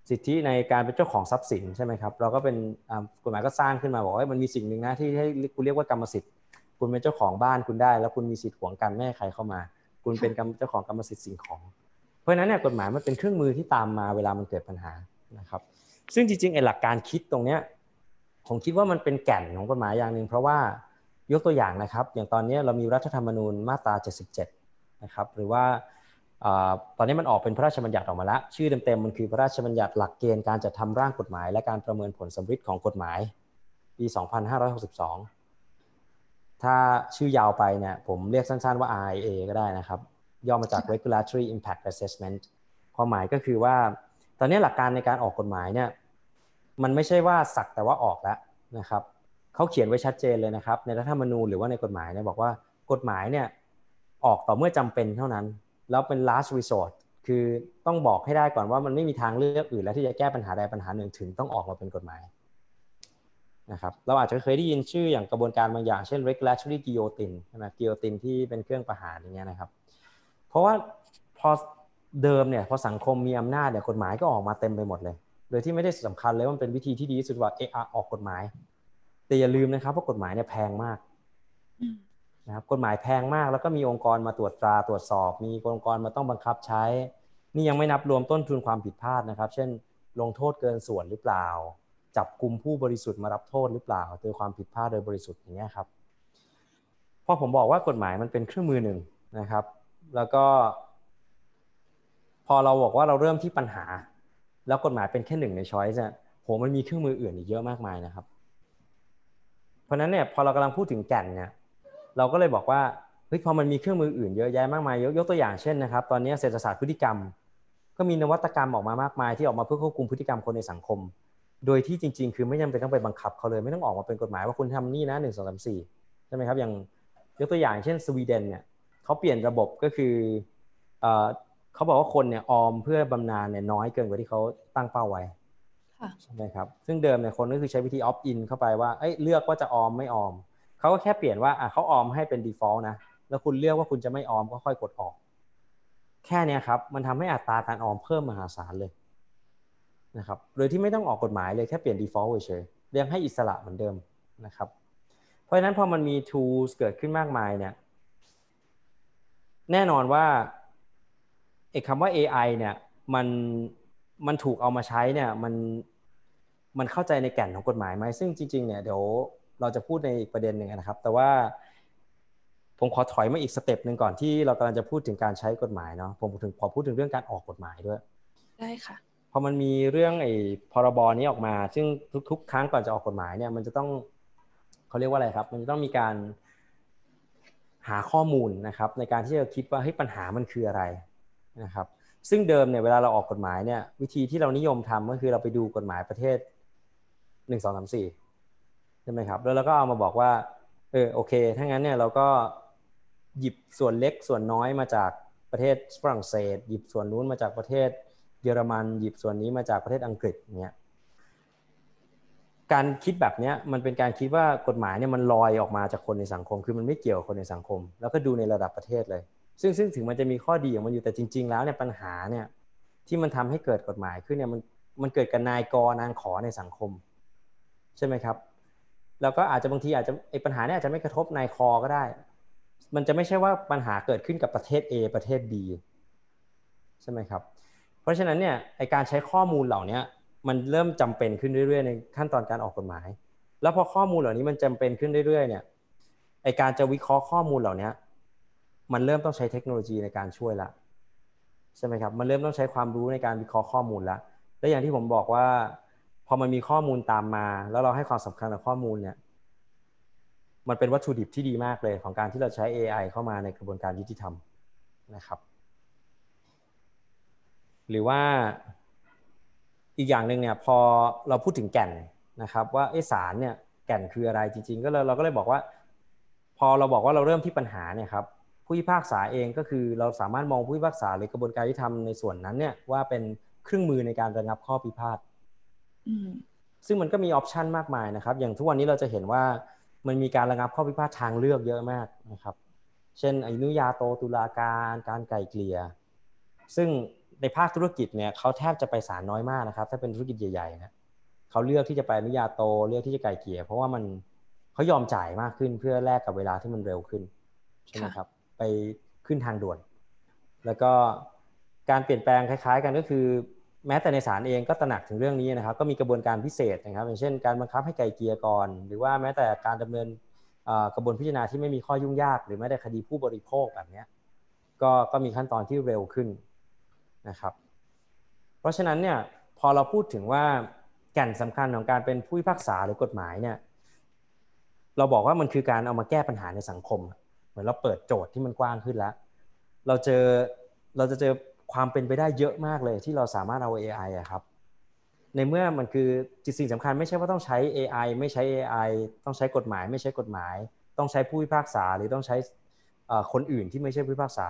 สิทธิในการเป็นเจ้าของทรัพย์สินใช่ไหมครับเราก็เป็นกฎหมายก็สร้างขึ้นมาบอกว่ามันมีสิ่งหนึ่งนะที่ให้คุณเรียกว่ากรรมสิทธิ์ คุณเป็นเจ้าของบ้านคุณได้ แล้วคุณมีสิทธิ์หวงกันไม่ให้ใครเข้ามา คุณเป็นเจ้าของกรรมสิทธิ์สิ่งของ เพราะนั้นเนี่ยกฎหมายมันเป็นเครื่องมือที่ตามมาเวลามันเกิดปัญหานะครับ ซึ่งจริงๆไอ้หลักการคิดตรงเนี้ยผมคิดว่ามันเป็นแก่นของกฎหมายอย่างหนึ่งเพราะว่ายกตัวอย่างนะครับ อย่างตอนนี้เรามีรัฐธรรมนูญมาตรา 77 นะครับ หรือว่าตอนนี้มันออกเป็นพระราชบัญญัติออกมาแล้ว ชื่อเต็มๆมันคือพระราชบัญญัติหลักเกณฑ์การจัดทำร่างกฎหมาย และการประเมินผลสำฤทธิ์ของกฎหมาย ปี 2562 ถ้าชื่อยาวไปเนี่ยผมเรียกสั้นๆว่า RIA ก็ได้นะครับ ย่อมาจาก Regulatory Impact Assessment ความหมายก็คือว่า ตอนนี้หลักการในการออกกฎหมายเนี่ยมันไม่ใช่ว่าสักแต่ว่าออกแล้วนะครับเขาเขียนไว้ชัดเจนเลยนะครับ ในรัฐธรรมนูญหรือว่าในกฎหมายเนี่ยบอกว่ากฎหมายเนี่ยออกต่อเมื่อจำเป็นเท่านั้น แล้วเป็น last resort คือต้องบอกให้ได้ก่อนว่ามันไม่มีทางเลือกอื่น แล้วที่จะแก้ปัญหาใดปัญหาหนึ่งถึงต้องออกมาเป็นกฎหมาย นะครับเราอาจจะเคยได้ยินชื่ออย่างกระบวนการบางอย่างเช่น regulatory guillotine ใช่ไหม guillotine ที่เป็นเครื่องประหารอย่างเงี้ยนะครับ เพราะว่าพอเดิมเนี่ยพอสังคมมีอำนาจเนี่ยกฎหมายก็ออกมาเต็มไปหมดเลย โดยที่ไม่ได้สำคัญเลยว่ามันเป็นวิธีที่ดีที่สุดว่าเออออกกฎหมาย แต่อย่าลืมนะครับว่ากฎหมายเนี่ยแพงมากนะครับกฎหมายแพงมากแล้วก็มีองค์กรมาตรวจตราตรวจสอบ มีองค์กรมาต้องบังคับใช้ นี่ยังไม่นับรวมต้นทุนความผิดพลาดนะครับ เช่น ลงโทษเกินส่วนหรือเปล่า จับกลุ่มผู้บริสุทธิ์มารับโทษหรือเปล่าโดยความผิดพลาดโดยบริสุทธิ์อย่างเงี้ยครับพอผมบอกว่ากฎหมายมันเป็นเครื่องมือหนึ่งนะครับ แล้วก็ พอเราบอกว่าเราเริ่มที่ปัญหา แล้วกฎหมายเป็นแค่หนึ่งในช้อยส์เนี่ยโหมันมีเครื่องมืออื่นอีกเยอะมากมายนะครับ เพราะนั้นเนี่ยพอเรากำลังพูดถึงแก่นเนี่ยเราก็เลยบอกว่าเฮ้ยพอมันมีเครื่องมืออื่นเยอะแยะมากมายยกตัวอย่างเช่นนะครับ ตอนนี้เศรษฐศาสตร์พฤติกรรม ก็มีนวัตกรรมออกมามากมายที่ออกมาเพื่อควบคุมพฤติกรรมคนในสังคม โดยที่จริง ๆ คือไม่จำเป็นต้องไปบังคับเขาเลยไม่ต้องออกมาเป็นกฎหมายว่าคุณทำนี่นะหนึ่งสองสามสี่ใช่ไหมครับอย่างยกตัวอย่างเช่นสวีเดนเนี่ยเขาเปลี่ยนระบบก็คือเขาบอกว่าคนเนี่ยออมเพื่อบำนาญเนี่ยน้อยเกินกว่าที่เขาตั้งเป้าไว้ใช่ไหมครับซึ่งเดิมเนี่ยคนก็คือใช้วิธีออฟอินเข้าไปว่าเอ้ยเลือกว่าจะออมไม่ออมเขาก็แค่เปลี่ยนว่าอะเขาออมให้เป็น default นะแล้วคุณเลือกว่าคุณจะไม่ออมก็ค่อยกดออก แค่นี้ครับมันทำให้อัตราการออมเพิ่มมหาศาลเลย นะครับโดยที่ไม่ต้องออกกฎหมายเลยแค่เปลี่ยน default เฉยๆยังให้อิสระเหมือนเดิมนะครับ เพราะฉะนั้นพอมันมี tools เกิดขึ้นมากมายเนี่ยแน่นอนว่าไอ้คำว่า AI เนี่ยมันมันถูกเอามาใช้เนี่ยมันมันเข้าใจในแก่นของกฎหมายไหมซึ่งจริงๆเนี่ยเดี๋ยวเราจะพูดในอีกประเด็นหนึ่งนะครับ แต่ว่าผมขอถอยมาอีกสเต็ปหนึ่งก่อนที่เรากำลังจะพูดถึงการใช้กฎหมายเนาะผมถึงขอพูดถึงเรื่องการออกกฎหมายด้วย ได้ค่ะ พอมันมีเรื่องไอ้พรบนี้ออกมา ซึ่งทุก ๆ ครั้งก่อนจะออกกฎหมายเนี่ย มันจะต้องเขาเรียกว่าอะไรครับ มันจะต้องมีการหาข้อมูลนะครับ ในการที่จะคิดว่าเฮ้ยปัญหามันคืออะไรนะครับ ซึ่งเดิมเนี่ยเวลาเราออกกฎหมายเนี่ย วิธีที่เรานิยมทำก็คือเราไปดูกฎหมายประเทศหนึ่งสองสามสี่ใช่ไหมครับ แล้วเราก็เอามาบอกว่าเออโอเคถ้างั้นเนี่ยเราก็หยิบส่วนเล็กส่วนน้อยมาจากประเทศฝรั่งเศส หยิบส่วนนู้นมาจากประเทศ เยอรมันหยิบส่วนนี้มาจากประเทศอังกฤษเนี่ยการคิดแบบนี้มันเป็นการคิดว่ากฎหมายเนี่ยมันลอยออกมาจากคนในสังคม คือมันไม่เกี่ยวกับคนในสังคม แล้วก็ดูในระดับประเทศเลย ซึ่งซึ่งถึงมันจะมีข้อดีของมันอยู่แต่จริง ๆ แล้วเนี่ยปัญหาเนี่ยที่มันทำให้เกิดกฎหมายขึ้นเนี่ยมันมันเกิดกับนายกนางขอในสังคม ใช่ไหมครับ แล้วก็อาจจะบางทีอาจจะไอ้ปัญหาเนี่ยอาจจะไม่กระทบนายคอก็ได้ มันจะไม่ใช่ว่าปัญหาเกิดขึ้นกับประเทศ A ประเทศ B ใช่ไหมครับ เพราะฉะนั้นเนี่ยไอการใช้ข้อมูลเหล่านี้มันเริ่มจำเป็นขึ้นเรื่อยๆ ในขั้นตอนการออกกฎหมาย แล้วพอข้อมูลเหล่านี้มันจำเป็นขึ้นเรื่อยๆ เนี่ยไอการจะวิเคราะห์ข้อมูลเหล่านี้มันเริ่มต้องใช้เทคโนโลยีในการช่วยละใช่ไหมครับมันเริ่มต้องใช้ความรู้ในการวิเคราะห์ข้อมูลละและอย่างที่ผมบอกว่า พอมันมีข้อมูลตามมา แล้วเราให้ความสำคัญกับข้อมูลเนี่ยมันเป็นวัตถุดิบที่ดีมากเลยของการที่เราใช้ AI เข้ามาในกระบวนการยุติธรรมนะครับ หรือว่าอีกอย่างหนึ่งเนี่ยพอเราพูดถึงแก่นนะครับว่าไอ้สารเนี่ยแก่นคืออะไรจริง ๆ ก็เลยเราก็เลยบอกว่า พอเราบอกว่าเราเริ่มที่ปัญหาเนี่ยครับผู้พิพากษาเองก็คือเราสามารถมองผู้พิพากษาหรือกระบวนการยุติธรรมในส่วนนั้นเนี่ยว่าเป็นเครื่องมือในการระงับข้อพิพาทซึ่งมันก็มีออปชันมากมายนะครับ อย่างทุกวันนี้เราจะเห็นว่ามันมีการระงับข้อพิพาททางเลือกเยอะมากนะครับ เช่นอนุญาโตตุลาการ การไกลเกลี่ย ซึ่ง ในภาคธุรกิจเนี่ยเขาแทบจะไปศาลน้อยมากนะครับ ถ้าเป็นธุรกิจใหญ่ๆนะเขาเลือกที่จะไปอนุญาโตเลือกที่จะไกลเกลี่ยเพราะว่ามันเขายอมจ่ายมากขึ้นเพื่อแลกกับเวลาที่มันเร็วขึ้นใช่ไหมครับ ไปขึ้นทางด่วน แล้วก็การเปลี่ยนแปลงคล้าย ๆ กันก็คือ แม้แต่ในศาลเองก็ตระหนักถึงเรื่องนี้นะครับ ก็มีกระบวนการพิเศษนะครับ อย่างเช่น การบังคับให้ไกลเกลี่ยก่อน หรือว่าแม้แต่การดำเนินกระบวนพิจารณาที่ไม่มีข้อยุ่งยาก หรือแม้แต่คดีผู้บริโภคแบบนี้ก็ก็มีขั้นตอนที่เร็วขึ้น นะครับ เพราะฉะนั้นเนี่ยพอเราพูดถึงว่าแก่นสำคัญของการเป็นผู้พิพากษาหรือกฎหมายเนี่ยเราบอกว่ามันคือการเอามาแก้ปัญหาในสังคม เหมือนเราเปิดโจทย์ที่มันกว้างขึ้นแล้ว เราเจอเราจะเจอความเป็นไปได้เยอะมากเลยที่เราสามารถเอา AI อะครับ ในเมื่อมันคือสิ่งสำคัญไม่ใช่ว่าต้องใช้ AI ไม่ใช้ AI ต้องใช้กฎหมาย ไม่ใช้กฎหมาย ต้องใช้ผู้พิพากษาหรือต้องใช้คนอื่นที่ไม่ใช่ผู้พิพากษา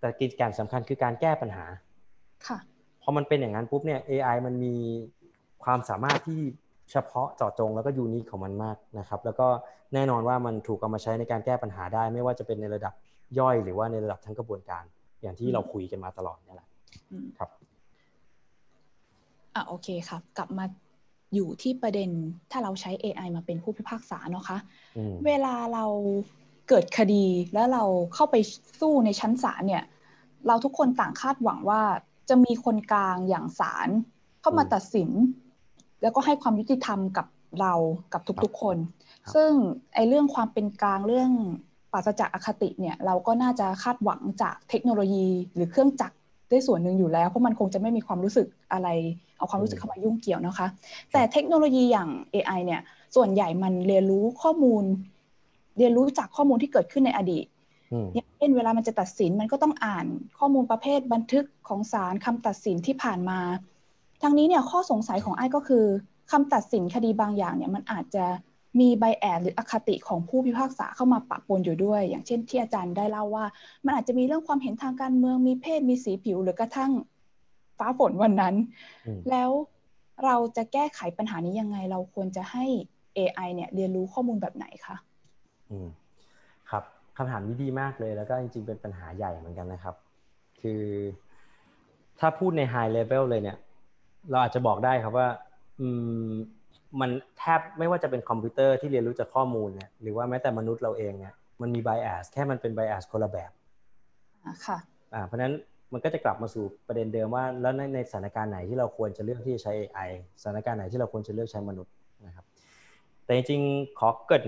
แต่กิจการสำคัญคือการแก้ปัญหา ค่ะพอมันเป็นอย่างนั้นปุ๊บเนี่ย AI มันมีความสามารถที่เฉพาะเจาะจงแล้วก็ยูนิคของมันมากนะครับ แล้วก็แน่นอนว่ามันถูกเอามาใช้ในการแก้ปัญหาได้ ไม่ว่าจะเป็นในระดับย่อยหรือว่าในระดับทั้งกระบวนการ อย่างที่เราคุยกันมาตลอดนี่แหละครับอะโอเคครับ กลับมาอยู่ที่ประเด็นถ้าเราใช้ AI มาเป็นผู้พิพากษาเนาะคะเวลาเราเกิดคดีแล้วเราเข้าไปสู้ในชั้นศาลเนี่ย เราทุกคนต่างคาดหวังว่า จะมีคนกลางอย่างศาลเข้ามาตัดสิน แล้วก็ให้ความยุติธรรมกับเรากับทุกๆคน ซึ่งไอ้เรื่องความเป็นกลางเรื่องปราศจากอคติเนี่ยเราก็น่าจะคาดหวังจากเทคโนโลยีหรือเครื่องจักรได้ส่วนหนึ่งอยู่แล้วเพราะมันคงจะไม่มีความรู้สึกอะไร เอาความรู้สึกเข้ามายุ่งเกี่ยวนะคะ แต่เทคโนโลยีอย่าง AI เนี่ยส่วนใหญ่มันเรียนรู้ข้อมูล เรียนรู้จากข้อมูลที่เกิดขึ้นในอดีต อย่างเช่นเวลามันจะตัดสินมันก็ต้องอ่านข้อมูลประเภทบันทึกของศาลคำตัดสินที่ผ่านมา ทั้งนี้เนี่ยข้อสงสัยของไอ้ก็คือคำตัดสินคดีบางอย่างเนี่ยมันอาจจะมีใบแอดหรืออคติของผู้พิพากษาเข้ามาปะปนอยู่ด้วย อย่างเช่นที่อาจารย์ได้เล่าว่า มันอาจจะมีเรื่องความเห็นทางการเมืองมีเพศมีสีผิวหรือกระทั่งฟ้าฝนวันนั้น แล้วเราจะแก้ไขปัญหานี้ยังไง เราควรจะให้ AI เนี่ยเรียนรู้ข้อมูลแบบไหนคะอืมครับ คำถามนี้ดีมากเลย แล้วก็จริง ๆ เป็นปัญหาใหญ่เหมือนกันนะครับ คือถ้าพูดใน high level เลยเนี่ย เราอาจจะบอกได้ครับว่าอืมมันแทบไม่ว่าจะเป็นคอมพิวเตอร์ที่เรียนรู้จากข้อมูลเนี่ยหรือว่าแม้แต่มนุษย์เราเองเนี่ยมันมี bias แค่มันเป็น bias คนละแบบอ่าค่ะอ่าเพราะฉะนั้นมันก็จะกลับมาสู่ประเด็นเดิมว่า แล้วในในสถานการณ์ไหนที่เราควรจะเลือกที่จะใช้ AI สถานการณ์ไหนที่เราควรจะเลือกใช้มนุษย์นะครับ แต่จริงๆข้อคิด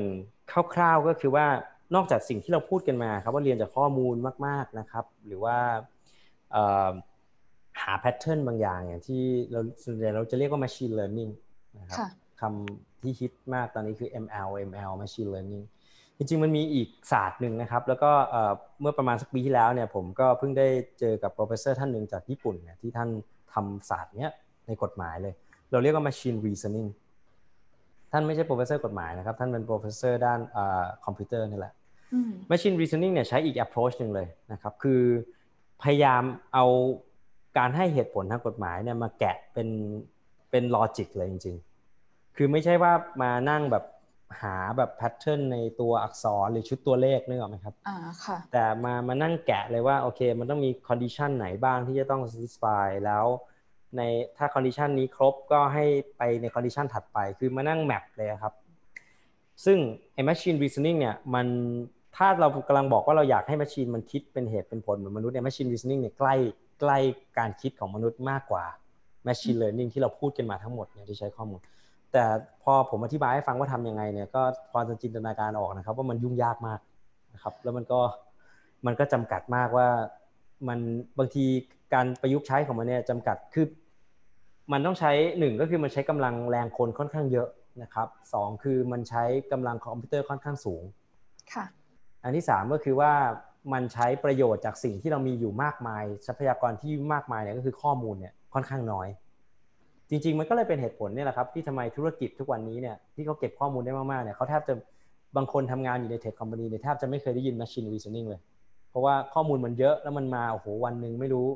คร่าวๆก็คือว่า นอกจากสิ่งที่เราพูดกันมาครับว่าเรียนจากข้อมูลมาก ๆนะครับ หรือว่าหา pattern บางอย่างอย่างที่เราส่วนใหญ่เราจะเรียกว่า machine learning นะครับคำที่ฮิตมากตอนนี้คือ ML ML Machine Learning จริงๆมันมีอีกศาสตร์หนึ่งนะครับ แล้วก็เมื่อประมาณสักปีที่แล้วเนี่ยผมก็เพิ่งได้เจอกับ professor ท่านหนึ่งจากญี่ปุ่นเนี่ยที่ท่านทำศาสตร์เนี้ยในกฎหมายเลย เราเรียกว่า Machine Reasoning ท่านไม่ใช่ professor กฎหมายนะครับ ท่านเป็น professor ด้านคอมพิวเตอร์นี่แหละ Machine Reasoning เนี่ยใช้อีก approach หนึ่งเลยนะครับ คือพยายามเอาการให้เหตุผลทางกฎหมายเนี่ยมาแกะเป็นเป็น logic เลยจริงคือไม่ใช่ว่ามานั่งแบบหาแบบ pattern ในตัวอักษรหรือชุดตัวเลขนึกออกไหมครับอ่าค่ะแต่มามานั่งแกะเลยว่าโอเค มันต้องมี condition ไหนบ้างที่จะต้อง satisfy แล้วในถ้า condition นี้ครบก็ให้ไปใน condition ถัดไป คือมานั่ง map เลยครับ ซึ่งไอ้ machine reasoning เนี่ยมัน ถ้าเรากำลังบอกว่าเราอยากให้ m a c h i n มันคิดเป็นเหตุเป็นผลเหมือนมนุษย์เนี่ย machine reasoning เนี่ยใกล้ใกล้การคิดของมนุษย์มากกว่า machine learning ที่เราพูดกันมาทั้งหมดเนี่ยที่ใช้ข้อมูล แต่พอผมอธิบายให้ฟังว่าทำยังไงเนี่ยก็พอจะจินตนาการออกนะครับ ว่ามันยุ่งยากมากนะครับ แล้วมันก็มันก็จำกัดมากว่ามันบางทีการประยุกต์ใช้ของมันเนี่ยจำกัดคือมันต้องใช้หนึ่งก็คือมันใช้กำลังแรงคนค่อนข้างเยอะนะครับสองคือมันใช้กำลังคอมพิวเตอร์ค่อนข้างสูงค่ะ อันที่สามก็คือว่ามันใช้ประโยชน์จากสิ่งที่เรามีอยู่มากมาย ทรัพยากรที่มากมายเนี่ยก็คือข้อมูลเนี่ยค่อนข้างน้อย จริง ๆ มันก็เลยเป็นเหตุผลเนี่ยแหละครับที่ทำไมธุรกิจทุกวันนี้เนี่ยที่เขาเก็บข้อมูลได้มากๆเนี่ยเขาแทบจะบางคนทำงานอยู่ในเทคคอมพานีเนี่ยแทบจะไม่เคยได้ยิน machine reasoning เลย เพราะว่าข้อมูลมันเยอะแล้วมันมาโอ้โหวันหนึ่งไม่รู้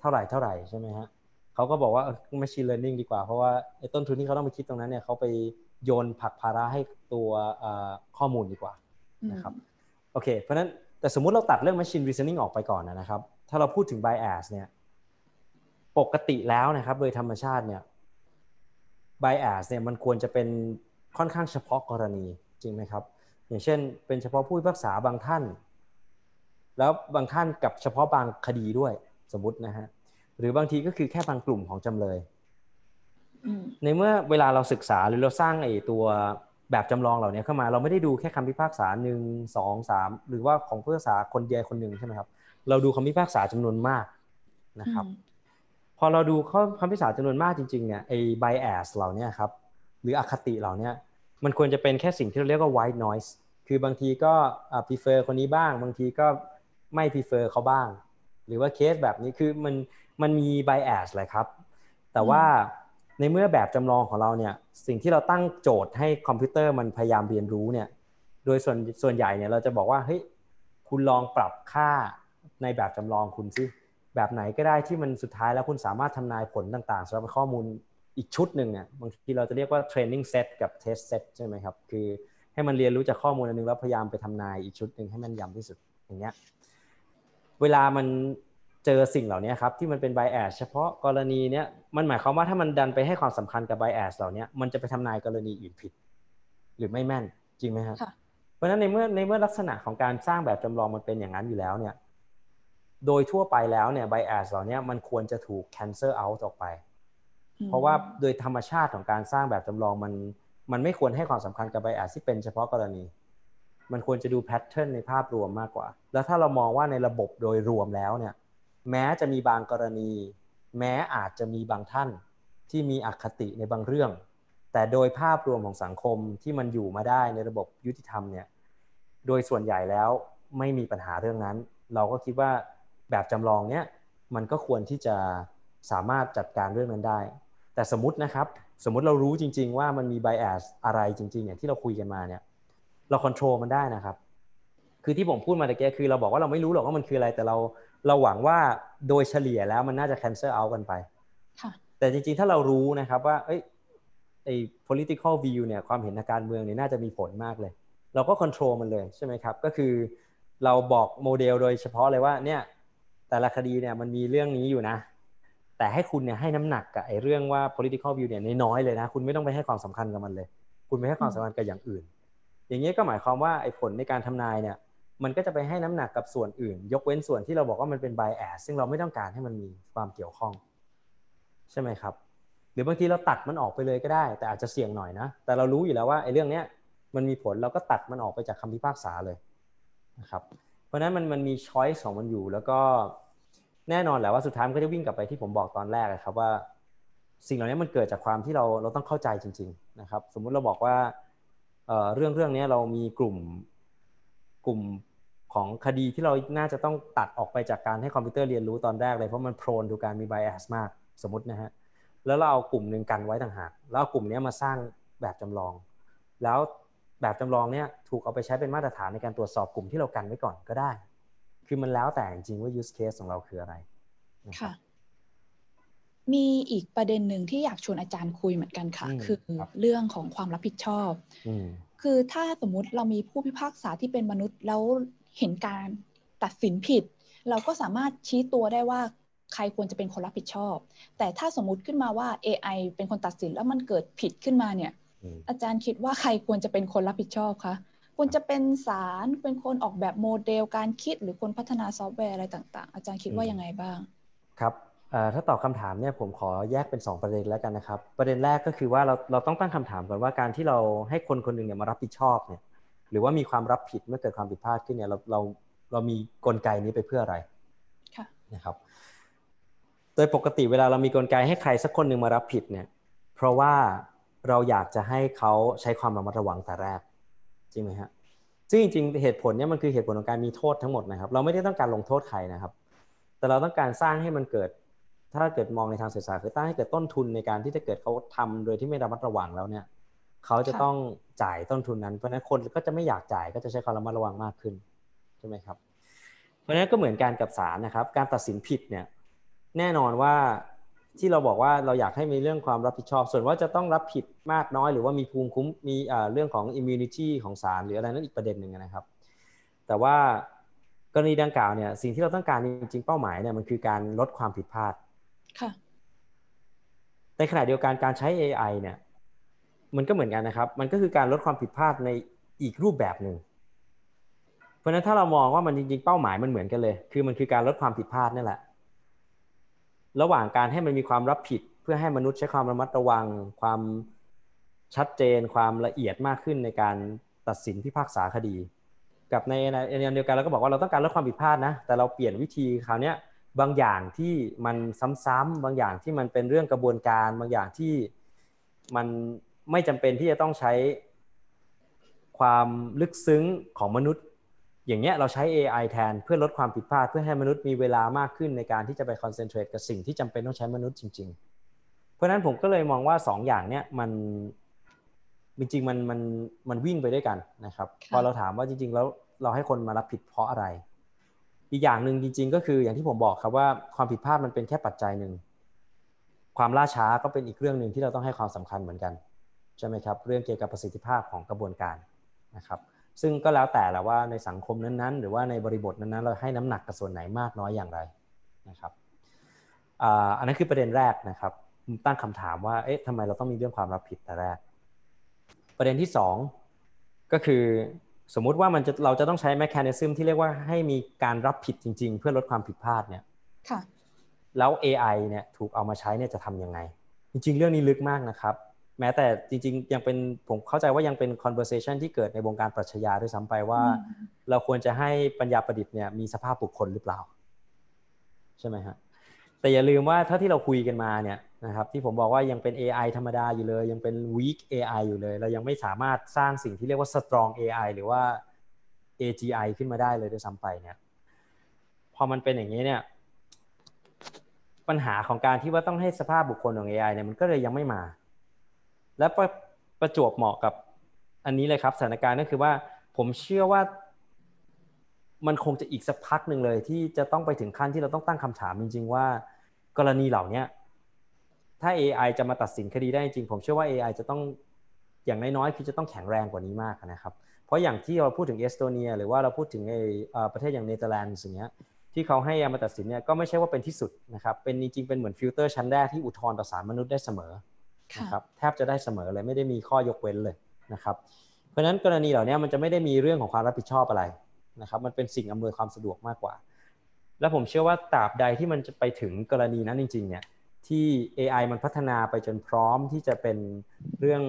เท่าไหร่เท่าไหร่ใช่ไหมฮะเขาก็บอกว่า machine learning ดีกว่า เพราะว่าไอ้ต้นทุนที่เขาต้องไปคิดตรงนั้นเนี่ยเขาไปโยนผักภาระให้ตัวข้อมูลดีกว่านะครับ โอเค เพราะนั้นแต่สมมุติเราตัดเรื่อง machine reasoning ออกไปก่อนนะครับ ถ้าเราพูดถึง bias เนี่ยปกติแล้วนะครับ โดยธรรมชาติเนี่ย bias เนี่ยมันควรจะเป็นค่อนข้างเฉพาะกรณีจริงไหมครับ อย่างเช่น เป็นเฉพาะผู้พิพากษาบางท่าน แล้วบางท่านกับเฉพาะบางคดีด้วยสมมตินะฮะหรือบางทีก็คือแค่บางกลุ่มของจำเลยในเมื่อเวลาเราศึกษาหรือเราสร้างไอ้ตัว แบบจำลองเหล่านี้เข้ามา เราไม่ได้ดูแค่คำพิพากษาหนึ่งสองสามหรือว่าของผู้พิพากษาคนเดียวคนหนึ่งใช่ไหมครับเราดูคำพิพากษาจำนวนมากนะครับ พอเราดูข้อคำพิพากษาจำนวนมากจริงๆเนี่ยไอ้ bias เหล่านี้ครับหรืออคติเหล่านี้มันควรจะเป็นแค่สิ่งที่เราเรียกว่า white noise คือบางทีก็ prefer คนนี้บ้าง บางทีก็ไม่ prefer เขาบ้าง หรือว่าเคสแบบนี้คือมันมันมี bias แหละครับ แต่ว่า ในเมื่อแบบจำลองของเราเนี่ยสิ่งที่เราตั้งโจทย์ให้คอมพิวเตอร์มันพยายามเรียนรู้เนี่ยโดยส่วนส่วนใหญ่เนี่ยเราจะบอกว่าเฮ้ยคุณลองปรับค่าในแบบจำลองคุณซิแบบไหนก็ได้ที่มันสุดท้ายแล้วคุณสามารถทำนายผลต่างๆสำหรับข้อมูลอีกชุดหนึ่งเนี่ยบางทีเราจะเรียกว่า training set กับ test set ใช่ไหมครับคือให้มันเรียนรู้จากข้อมูลอันนึงแล้วพยายามไปทำนายอีกชุดหนึ่งให้มันยำที่สุดอย่างเงี้ยเวลามัน เจอสิ่งเหล่านี้ครับที่มันเป็น bias เฉพาะกรณีเนี้ยมันหมายความว่าถ้ามันดันไปให้ความสำคัญกับ bias เหล่านี้มันจะไปทำนายกรณีอื่นผิด หรือไม่แม่นจริงไหมครับเพราะฉะนั้นในเมื่อในเมื่อลักษณะของการสร้างแบบจำลองมันเป็นอย่างนั้นอยู่แล้วเนี่ยโดยทั่วไปแล้วเนี่ย bias เหล่านี้มันควรจะถูก cancel out ออกไป เพราะว่าโดยธรรมชาติของการสร้างแบบจำลองมันมันไม่ควรให้ความสำคัญกับ bias ที่เป็นเฉพาะกรณีมันควรจะดูแพทเทิร์นในภาพรวมมากกว่า แล้วถ้าเรามองว่าในระบบโดยรวมแล้วเนี่ย แม้จะมีบางกรณี แม้อาจจะมีบางท่านที่มีอคติในบางเรื่อง แต่โดยภาพรวมของสังคมที่มันอยู่มาได้ในระบบยุติธรรมเนี่ยโดยส่วนใหญ่แล้วไม่มีปัญหาเรื่องนั้น เราก็คิดว่าแบบจำลองเนี้ยมันก็ควรที่จะสามารถจัดการเรื่องนั้นได้ แต่สมมตินะครับ สมมติเรารู้จริง ๆ ว่ามันมีไบแอสอะไรจริงๆอย่างที่เราคุยกันมาเนี่ยเราควบคุมมันได้นะครับ คือที่ผมพูดมาตะเกียคือเราบอกว่าเราไม่รู้หรอกว่ามันคืออะไรแต่เรา เราหวังว่าโดยเฉลี่ยแล้วมันน่าจะ cancel out กันไปแต่จริงๆ ถ้าเรารู้นะครับว่าเอ้ยไอ้ political view เนี่ยความเห็นทางการเมืองเนี่ยน่าจะมีผลมากเลย เราก็ control มันเลยใช่ไหมครับ ก็คือเราบอกโมเดลโดยเฉพาะเลยว่าเนี่ยแต่ละคดีเนี่ยมันมีเรื่องนี้อยู่นะ แต่ให้คุณเนี่ยให้น้ำหนักกับไอ้เรื่องว่า political view เนี่ยน้อยเลยนะ คุณไม่ต้องไปให้ความสำคัญกับมันเลย คุณไม่ให้ความสำคัญกับอย่างอื่น อย่างนี้ก็หมายความว่าไอ้ผลในการทำนายเนี่ย มันก็จะไปให้น้ำหนักกับส่วนอื่น ยกเว้นส่วนที่เราบอกว่ามันเป็น bias ซึ่งเราไม่ต้องการให้มันมีความเกี่ยวข้อง ใช่ไหมครับ หรือบางทีเราตัดมันออกไปเลยก็ได้ แต่อาจจะเสี่ยงหน่อยนะ แต่เรารู้อยู่แล้วว่าไอ้เรื่องเนี้ยมันมีผลเราก็ตัดมันออกไปจากคำพิพากษาเลยนะครับ เพราะนั้นมันมันมีช้อยส์ของมันอยู่ แล้วก็แน่นอนแหละว่าสุดท้ายมันก็จะวิ่งกลับไปที่ผมบอกตอนแรกครับว่า สิ่งเหล่านี้มันเกิดจากความที่เราเราต้องเข้าใจจริง ๆ นะครับ สมมุติเราบอกว่าเรื่องเรื่องนี้เรามีกลุ่มกลุ่ม ของคดีที่เราน่าจะต้องตัดออกไปจากการให้คอมพิวเตอร์เรียนรู้ตอนแรกเลยเพราะมันโพรนดูการมีไบแอสมากสมมตินะฮะแล้วเราเอากลุ่มหนึ่งกันไว้ต่างหากแล้วกลุ่มนี้มาสร้างแบบจำลอง แล้วแบบจำลองเนี้ยถูกเอาไปใช้เป็นมาตรฐานในการตรวจสอบกลุ่มที่เรากันไว้ก่อนก็ได้ คือมันแล้วแต่จริงว่า use case ของเราคืออะไรค่ะมีอีกประเด็นหนึ่งที่อยากชวนอาจารย์คุยเหมือนกันค่ะ คือเรื่องของความรับผิดชอบ คือถ้าสมมุติเรามีผู้พิพากษาที่เป็นมนุษย์แล้ว เห็นการตัดสินผิด เราก็สามารถชี้ตัวได้ว่าใครควรจะเป็นคนรับผิดชอบ แต่ถ้าสมมุติขึ้นมาว่า AI เป็นคนตัดสินแล้วมันเกิดผิดขึ้นมาเนี่ย อาจารย์คิดว่าใครควรจะเป็นคนรับผิดชอบคะควรจะเป็นศาลเป็นคนออกแบบโมเดลการคิดหรือคนพัฒนาซอฟต์แวร์อะไรต่างๆ อาจารย์คิดว่ายังไงบ้าง ครับถ้าตอบคำถามเนี่ยผมขอแยกเป็น 2 ประเด็นแล้วกันนะครับ ประเด็นแรกก็คือว่าเราเราต้องตั้งคำถามก่อนว่าการที่เราให้คนคนหนึ่งเนี่ยมารับผิดชอบเนี่ย หรือว่ามีความรับผิดเมื่อเกิดความผิดพลาดขึ้นเนี่ยเราเราเรามีกลไกนี้ไปเพื่ออะไรนะครับ โดยปกติเวลาเรามีกลไกให้ใครสักคนหนึ่งมารับผิดเนี่ย เพราะว่าเราอยากจะให้เขาใช้ความระมัดระวังแต่แรก จริงไหมฮะซึ่งจริงๆเหตุผลเนี้ยมันคือเหตุผลของการมีโทษทั้งหมดนะครับ เราไม่ได้ต้องการลงโทษใครนะครับ แต่เราต้องการสร้างให้มันเกิด ถ้าเกิดมองในทางเศรษฐศาสตร์คือตั้งให้เกิดต้นทุนในการที่จะเกิดเขาทำโดยที่ไม่ระมัดระวังแล้วเนี่ย เขาจะต้องจ่ายต้นทุนนั้น เพราะนั้นคนก็จะไม่อยากจ่ายก็จะใช้ความระมัดระวังมากขึ้นใช่ไหมครับ เพราะนั้นก็เหมือนการกับศาลนะครับ การตัดสินผิดเนี่ยแน่นอนว่าที่เราบอกว่าเราอยากให้มีเรื่องความรับผิดชอบ ส่วนว่าจะต้องรับผิดมากน้อย หรือว่ามีภูมิคุ้มมีเรื่องของ immunity ของศาลหรืออะไรนั้นอีกประเด็นหนึ่งนะครับ แต่ว่ากรณีดังกล่าวเนี่ยสิ่งที่เราต้องการจริงๆเป้าหมายเนี่ยมันคือการลดความผิดพลาดค่ะในขณะเดียวกันการใช้ AI เนี่ย มันก็เหมือนกันนะครับ มันก็คือการลดความผิดพลาดในอีกรูปแบบหนึ่ง เพราะฉะนั้นถ้าเรามองว่ามันจริงๆเป้าหมายมันเหมือนกันเลย คือมันคือการลดความผิดพลาดนี่แหละ ระหว่างการให้มันมีความรับผิดเพื่อให้มนุษย์ใช้ความระมัดระวัง ความชัดเจน ความละเอียดมากขึ้นในการตัดสินพิพากษาคดี กับในในเดียวกันเราก็บอกว่าเราต้องการลดความผิดพลาดนะ แต่เราเปลี่ยนวิธีคราวนี้บางอย่างที่มันซ้ำๆบางอย่างที่มันเป็นเรื่องกระบวนการ บางอย่างที่มัน ไม่จำเป็นที่จะต้องใช้ความลึกซึ้งของมนุษย์ อย่างเงี้ยเราใช้ AI แทนเพื่อลดความผิดพลาดเพื่อให้มนุษย์มีเวลามากขึ้นในการที่จะไปคอนเซนเทรตกับสิ่งที่จำเป็นต้องใช้มนุษย์จริง ๆ เพราะฉะนั้นผมก็เลยมองว่า2ออย่างเนี้ยมันจริงๆมันมันมันวิ่งไปด้วยกันนะครับพอเราถามว่าจริง ๆ แล้วเราให้คนมารับผิดเพราะอะไร อีกอย่างหนึ่งจริง ๆ ก็คืออย่างที่ผมบอกครับว่าความผิดพลาดมันเป็นแค่ปัจจัยหนึ่งความล่าช้าก็เป็นอีกเรื่องหนึ่งที่เราต้องให้ความสำคัญเหมือนกัน ใช่ไหมครับเรื่องเกี่ยวกับประสิทธิภาพของกระบวนการนะครับซึ่งก็แล้วแต่แหละว่าในสังคมนั้นๆ หรือว่าในบริบทนั้นๆ เราให้น้ำหนักกับส่วนไหนมากน้อยอย่างไรนะครับอันนั้นคือประเด็นแรกนะครับตั้งคำถามว่าเอ๊ะทำไมเราต้องมีเรื่องความรับผิดแต่แรก ประเด็นที่ 2 ก็คือสมมุติว่ามันจะเราจะต้องใช้แมคานิซึมที่เรียกว่าให้มีการรับผิดจริง ๆ เพื่อลดความผิดพลาดเนี่ยค่ะแล้ว AI เนี่ยถูกเอามาใช้เนี่ยจะทํำยังไง จริง ๆ เรื่องนี้ลึกมากนะครับ แม้แต่จริง ๆ ยังเป็นผมเข้าใจว่ายังเป็น conversation ที่เกิดในวงการปรัชญาด้วยซ้ำไปว่า เราควรจะให้ปัญญาประดิษฐ์เนี่ยมีสภาพบุคคลหรือเปล่า ใช่ไหมฮะแต่อย่าลืมว่าถ้าที่เราคุยกันมาเนี่ยนะครับที่ผมบอกว่ายังเป็น AI ธรรมดาอยู่เลย ยังเป็น weak AI อยู่เลย เรายังไม่สามารถสร้างสิ่งที่เรียกว่า strong AI หรือว่า AGI ขึ้นมาได้เลยด้วยซ้ำไปเนี่ยพอมันเป็นอย่างนี้เนี่ยปัญหาของการที่ว่าต้องให้สภาพบุคคลของ AI เนี่ยมันก็เลยยังไม่มา และประประจวบเหมาะกับอันนี้เลยครับสถานการณ์ก็คือว่าผมเชื่อว่า มันคงจะอีกสักพักหนึ่งเลย ที่จะต้องไปถึงขั้นที่เราต้องตั้งคำถามจริง ๆ ว่า กรณีเหล่านี้ถ้า AI จะมาตัดสินคดีได้จริง ผมเชื่อว่า AI จะต้องอย่างน้อยๆคือจะต้องแข็งแรงกว่านี้มากนะครับ เพราะอย่างที่เราพูดถึงเอสโตเนีย หรือว่าเราพูดถึงไอ้ประเทศอย่างเนเธอร์แลนด์สิ่งนี้ที่เขาให้มาตัดสินเนี่ยก็ไม่ใช่ว่าเป็นที่สุดนะครับเป็นจริงๆเป็นเหมือนฟิลเตอร์ชั้นแรกที่อุทธรณ์ต่อศาลมนุษย์ได้เสมอ นะครับแทบจะได้เสมอเลยไม่ได้มีข้อยกเว้นเลยนะครับ เพราะฉะนั้นกรณีเหล่านี้มันจะไม่ได้มีเรื่องของความรับผิดชอบอะไรนะครับมันเป็นสิ่งอำนวยความสะดวกมากกว่า และผมเชื่อว่าตราบใดที่มันจะไปถึงกรณีนั้นจริงๆเนี่ยที่ AI มันพัฒนาไปจนพร้อมที่จะเป็นเรื่อง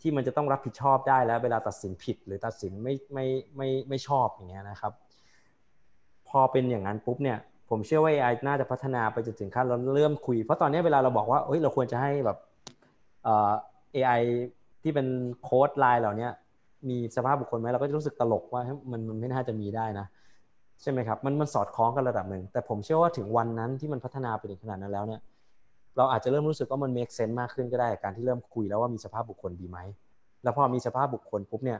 ที่มันจะต้องรับผิดชอบได้แล้ว เวลาตัดสินผิดหรือตัดสินไม่ไม่ไม่ไม่ชอบอย่างเงี้ยนะครับ พอเป็นอย่างนั้นปุ๊บเนี่ยผมเชื่อว่า AI น่าจะพัฒนาไปจนถึงขั้นเราเริ่มคุย เพราะตอนนี้เวลาเราบอกว่าเฮ้ยเราควรจะให้แบบ AI ที่เป็นโค้ดไลน์เหล่านี้มีสภาพบุคคลไหมเราก็จะรู้สึกตลกว่ามันมันไม่น่าจะมีได้นะ ใช่ไหมครับ มันมันสอดคล้องกันระดับหนึ่ง แต่ผมเชื่อว่าถึงวันนั้นที่มันพัฒนาไปถึงขนาดนั้นแล้วเนี่ยเราอาจจะเริ่มรู้สึกว่ามัน make sense มากขึ้นก็ได้การที่เริ่มคุยแล้วว่ามีสภาพบุคคลดีไหมแล้วพอมีสภาพบุคคลปุ๊บเนี่ย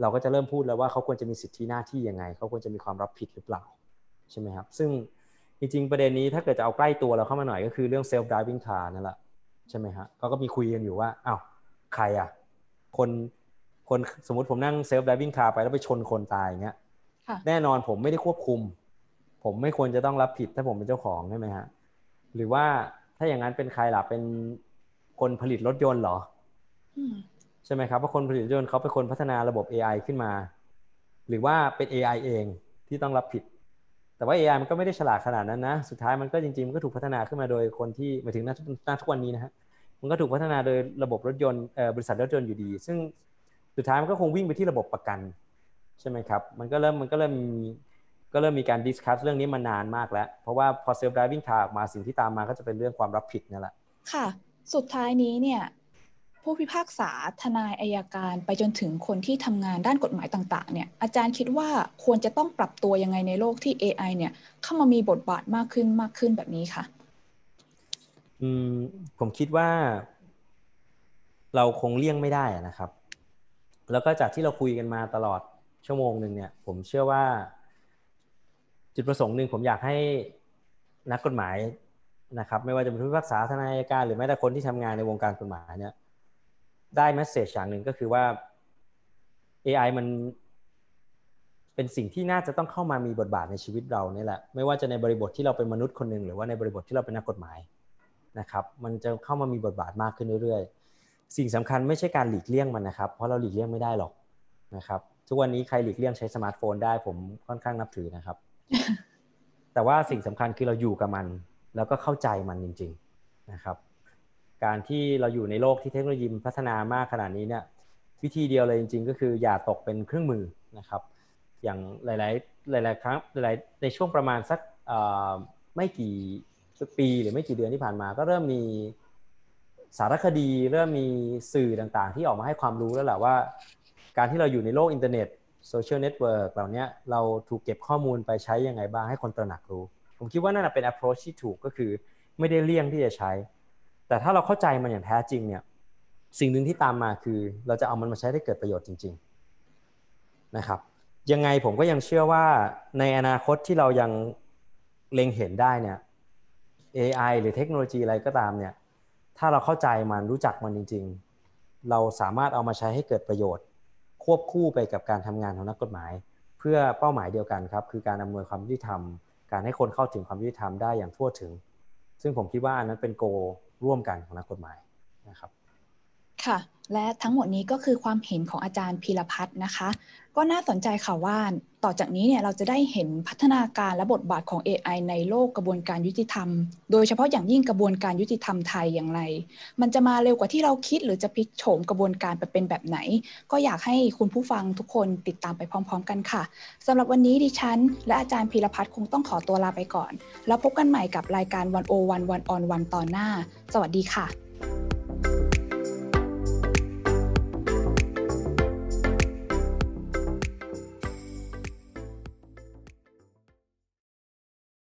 เราก็จะเริ่มพูดแล้วว่าเขาควรจะมีสิทธิหน้าที่ยังไง เขาควรจะมีความรับผิดหรือเปล่าใช่ไหมครับ ซึ่งจริงๆประเด็นนี้ถ้าเกิดจะเอาใกล้ตัวเราเข้ามาหน่อยก็คือเรื่อง self driving car นั่นแหละ ใช่ไหมฮะเขาก็มีคุยกันอยู่ว่าอ้าวใครอะ คนคนสมมติผมนั่งเซลฟ์ไดวิ่งคาไปแล้วไปชนคนตายอย่างเงี้ยแน่นอนผมไม่ได้ควบคุม ผมไม่ควรจะต้องรับผิดถ้าผมเป็นเจ้าของใช่ไหมฮะหรือว่าถ้าอย่างนั้นเป็นใครล่ะเป็นคนผลิตรถยนต์เหรอใช่ไหมครับว่าคนผลิตรถยนต์เขาเป็นคนพัฒนาระบบ AI ขึ้นมา หรือว่าเป็น AI เองที่ต้องรับผิด แต่ว่า AI มันก็ไม่ได้ฉลาดขนาดนั้นนะ สุดท้ายมันก็จริงๆ มันก็ถูกพัฒนาขึ้นมาโดยคนที่หมายถึงณทุกวันนี้นะฮะ มันก็ถูกพัฒนาโดยระบบรถยนต์บริษัทรถยนต์อยู่ดี ซึ่งสุดท้ายมันก็คงวิ่งไปที่ระบบประกัน ใช่ไหมครับ มันก็เริ่มมันก็เริ่มมีก็เริ่มมีการ discuss เรื่องนี้มานานมากแล้ว เพราะว่าพอ self-driving car ออกมาสิ่งที่ตามมาก็จะเป็นเรื่องความรับผิดนี่แหละ ค่ะ สุดท้ายนี้เนี่ย ผู้พิพากษาทนายอายการไปจนถึงคนที่ทำงานด้านกฎหมายต่างๆเนี่ยอาจารย์คิดว่าควรจะต้องปรับตัวยังไงในโลกที่ AI เนี่ยเข้ามามีบทบาทมากขึ้นมากขึ้นแบบนี้ค่ะอืมผมคิดว่า เราคงเลี่ยงไม่ได้นะครับ แล้วก็จากที่เราคุยกันมาตลอดชั่วโมงหนึ่งเนี่ย ผมเชื่อว่า จุดประสงค์หนึ่งผมอยากให้นักกฎหมายนะครับ ไม่ว่าจะเป็นผู้พิพากษาทนายการหรือแม้แต่คนที่ทำงานในวงการกฎหมายเนี่ย ได้แมสเซจอย่างหนึ่งก็คือว่า AI มันเป็นสิ่งที่น่าจะต้องเข้ามามีบทบาทในชีวิตเราเนี่ยแหละ ไม่ว่าจะในบริบทที่เราเป็นมนุษย์คนหนึ่งหรือว่าในบริบทที่เราเป็นนักกฎหมายนะครับ มันจะเข้ามามีบทบาทมากขึ้นเรื่อยๆ สิ่งสำคัญไม่ใช่การหลีกเลี่ยงมันนะครับ เพราะเราหลีกเลี่ยงไม่ได้หรอกนะครับ ทุกวันนี้ใครหลีกเลี่ยงใช้สมาร์ทโฟนได้ผมค่อนข้างนับถือนะครับ แต่ว่าสิ่งสำคัญคือเราอยู่กับมัน แล้วก็เข้าใจมันจริง ๆนะครับ การที่เราอยู่ในโลกที่เทคโนโลยีพัฒนามากขนาดนี้เนี่ยวิธีเดียวเลยจริง ๆ ก็คืออย่าตกเป็นเครื่องมือนะครับ อย่างหลาย ๆ หลาย ๆ ครั้งหลายในช่วงประมาณสักไม่กี่ปีหรือไม่กี่เดือนที่ผ่านมา ก็เริ่มมีสารคดีเริ่มมีสื่อต่างๆ ที่ออกมาให้ความรู้แล้วแหละว่า การที่เราอยู่ในโลกอินเทอร์เน็ตโซเชียลเน็ตเวิร์กเหล่านี้เราถูกเก็บข้อมูลไปใช้ยังไงบ้างให้คนตระหนักรู้ ผมคิดว่านั่นเป็น approach ที่ถูกก็คือไม่ได้เลี่ยงที่จะใช้ แต่ถ้าเราเข้าใจมันอย่างแท้จริงเนี่ยสิ่งหนึ่งที่ตามมาคือ เราจะเอามันมาใช้ได้เกิดประโยชน์จริง ๆนะครับ ยังไงผมก็ยังเชื่อว่าในอนาคตที่เรายังเล็งเห็นได้เนี่ย AI หรือเทคโนโลยีอะไรก็ตามเนี่ยถ้าเราเข้าใจมันรู้จักมันจริง ๆ เราสามารถเอามาใช้ให้เกิดประโยชน์ ควบคู่ไปกับการทำงานของนักกฎหมาย เพื่อเป้าหมายเดียวกันครับคือการอำนวยความยุติธรรม การให้คนเข้าถึงความยุติธรรมได้อย่างทั่วถึง ซึ่งผมคิดว่าอันนั้นเป็นโก ร่วมกันของนักกฎหมายนะครับ ค่ะ และทั้งหมดนี้ก็คือความเห็นของอาจารย์พีรพัฒน์นะคะ ก็น่าสนใจค่ะว่าต่อจากนี้เนี่ยเราจะได้เห็นพัฒนาการและบทบาทของ AI ในโลกกระบวนการยุติธรรม โดยเฉพาะอย่างยิ่งกระบวนการยุติธรรมไทยอย่างไร มันจะมาเร็วกว่าที่เราคิด หรือจะพลิกโฉมกระบวนการไปเป็นแบบไหน ก็อยากให้คุณผู้ฟังทุกคนติดตามไปพร้อม ๆ กันค่ะสำหรับวันนี้ดิฉัน และอาจารย์พีรพัฒน์คงต้องขอตัวลาไปก่อน แล้วพบกันใหม่กับรายการวันโอวันวันออนวันตอนหน้า สวัสดีค่ะ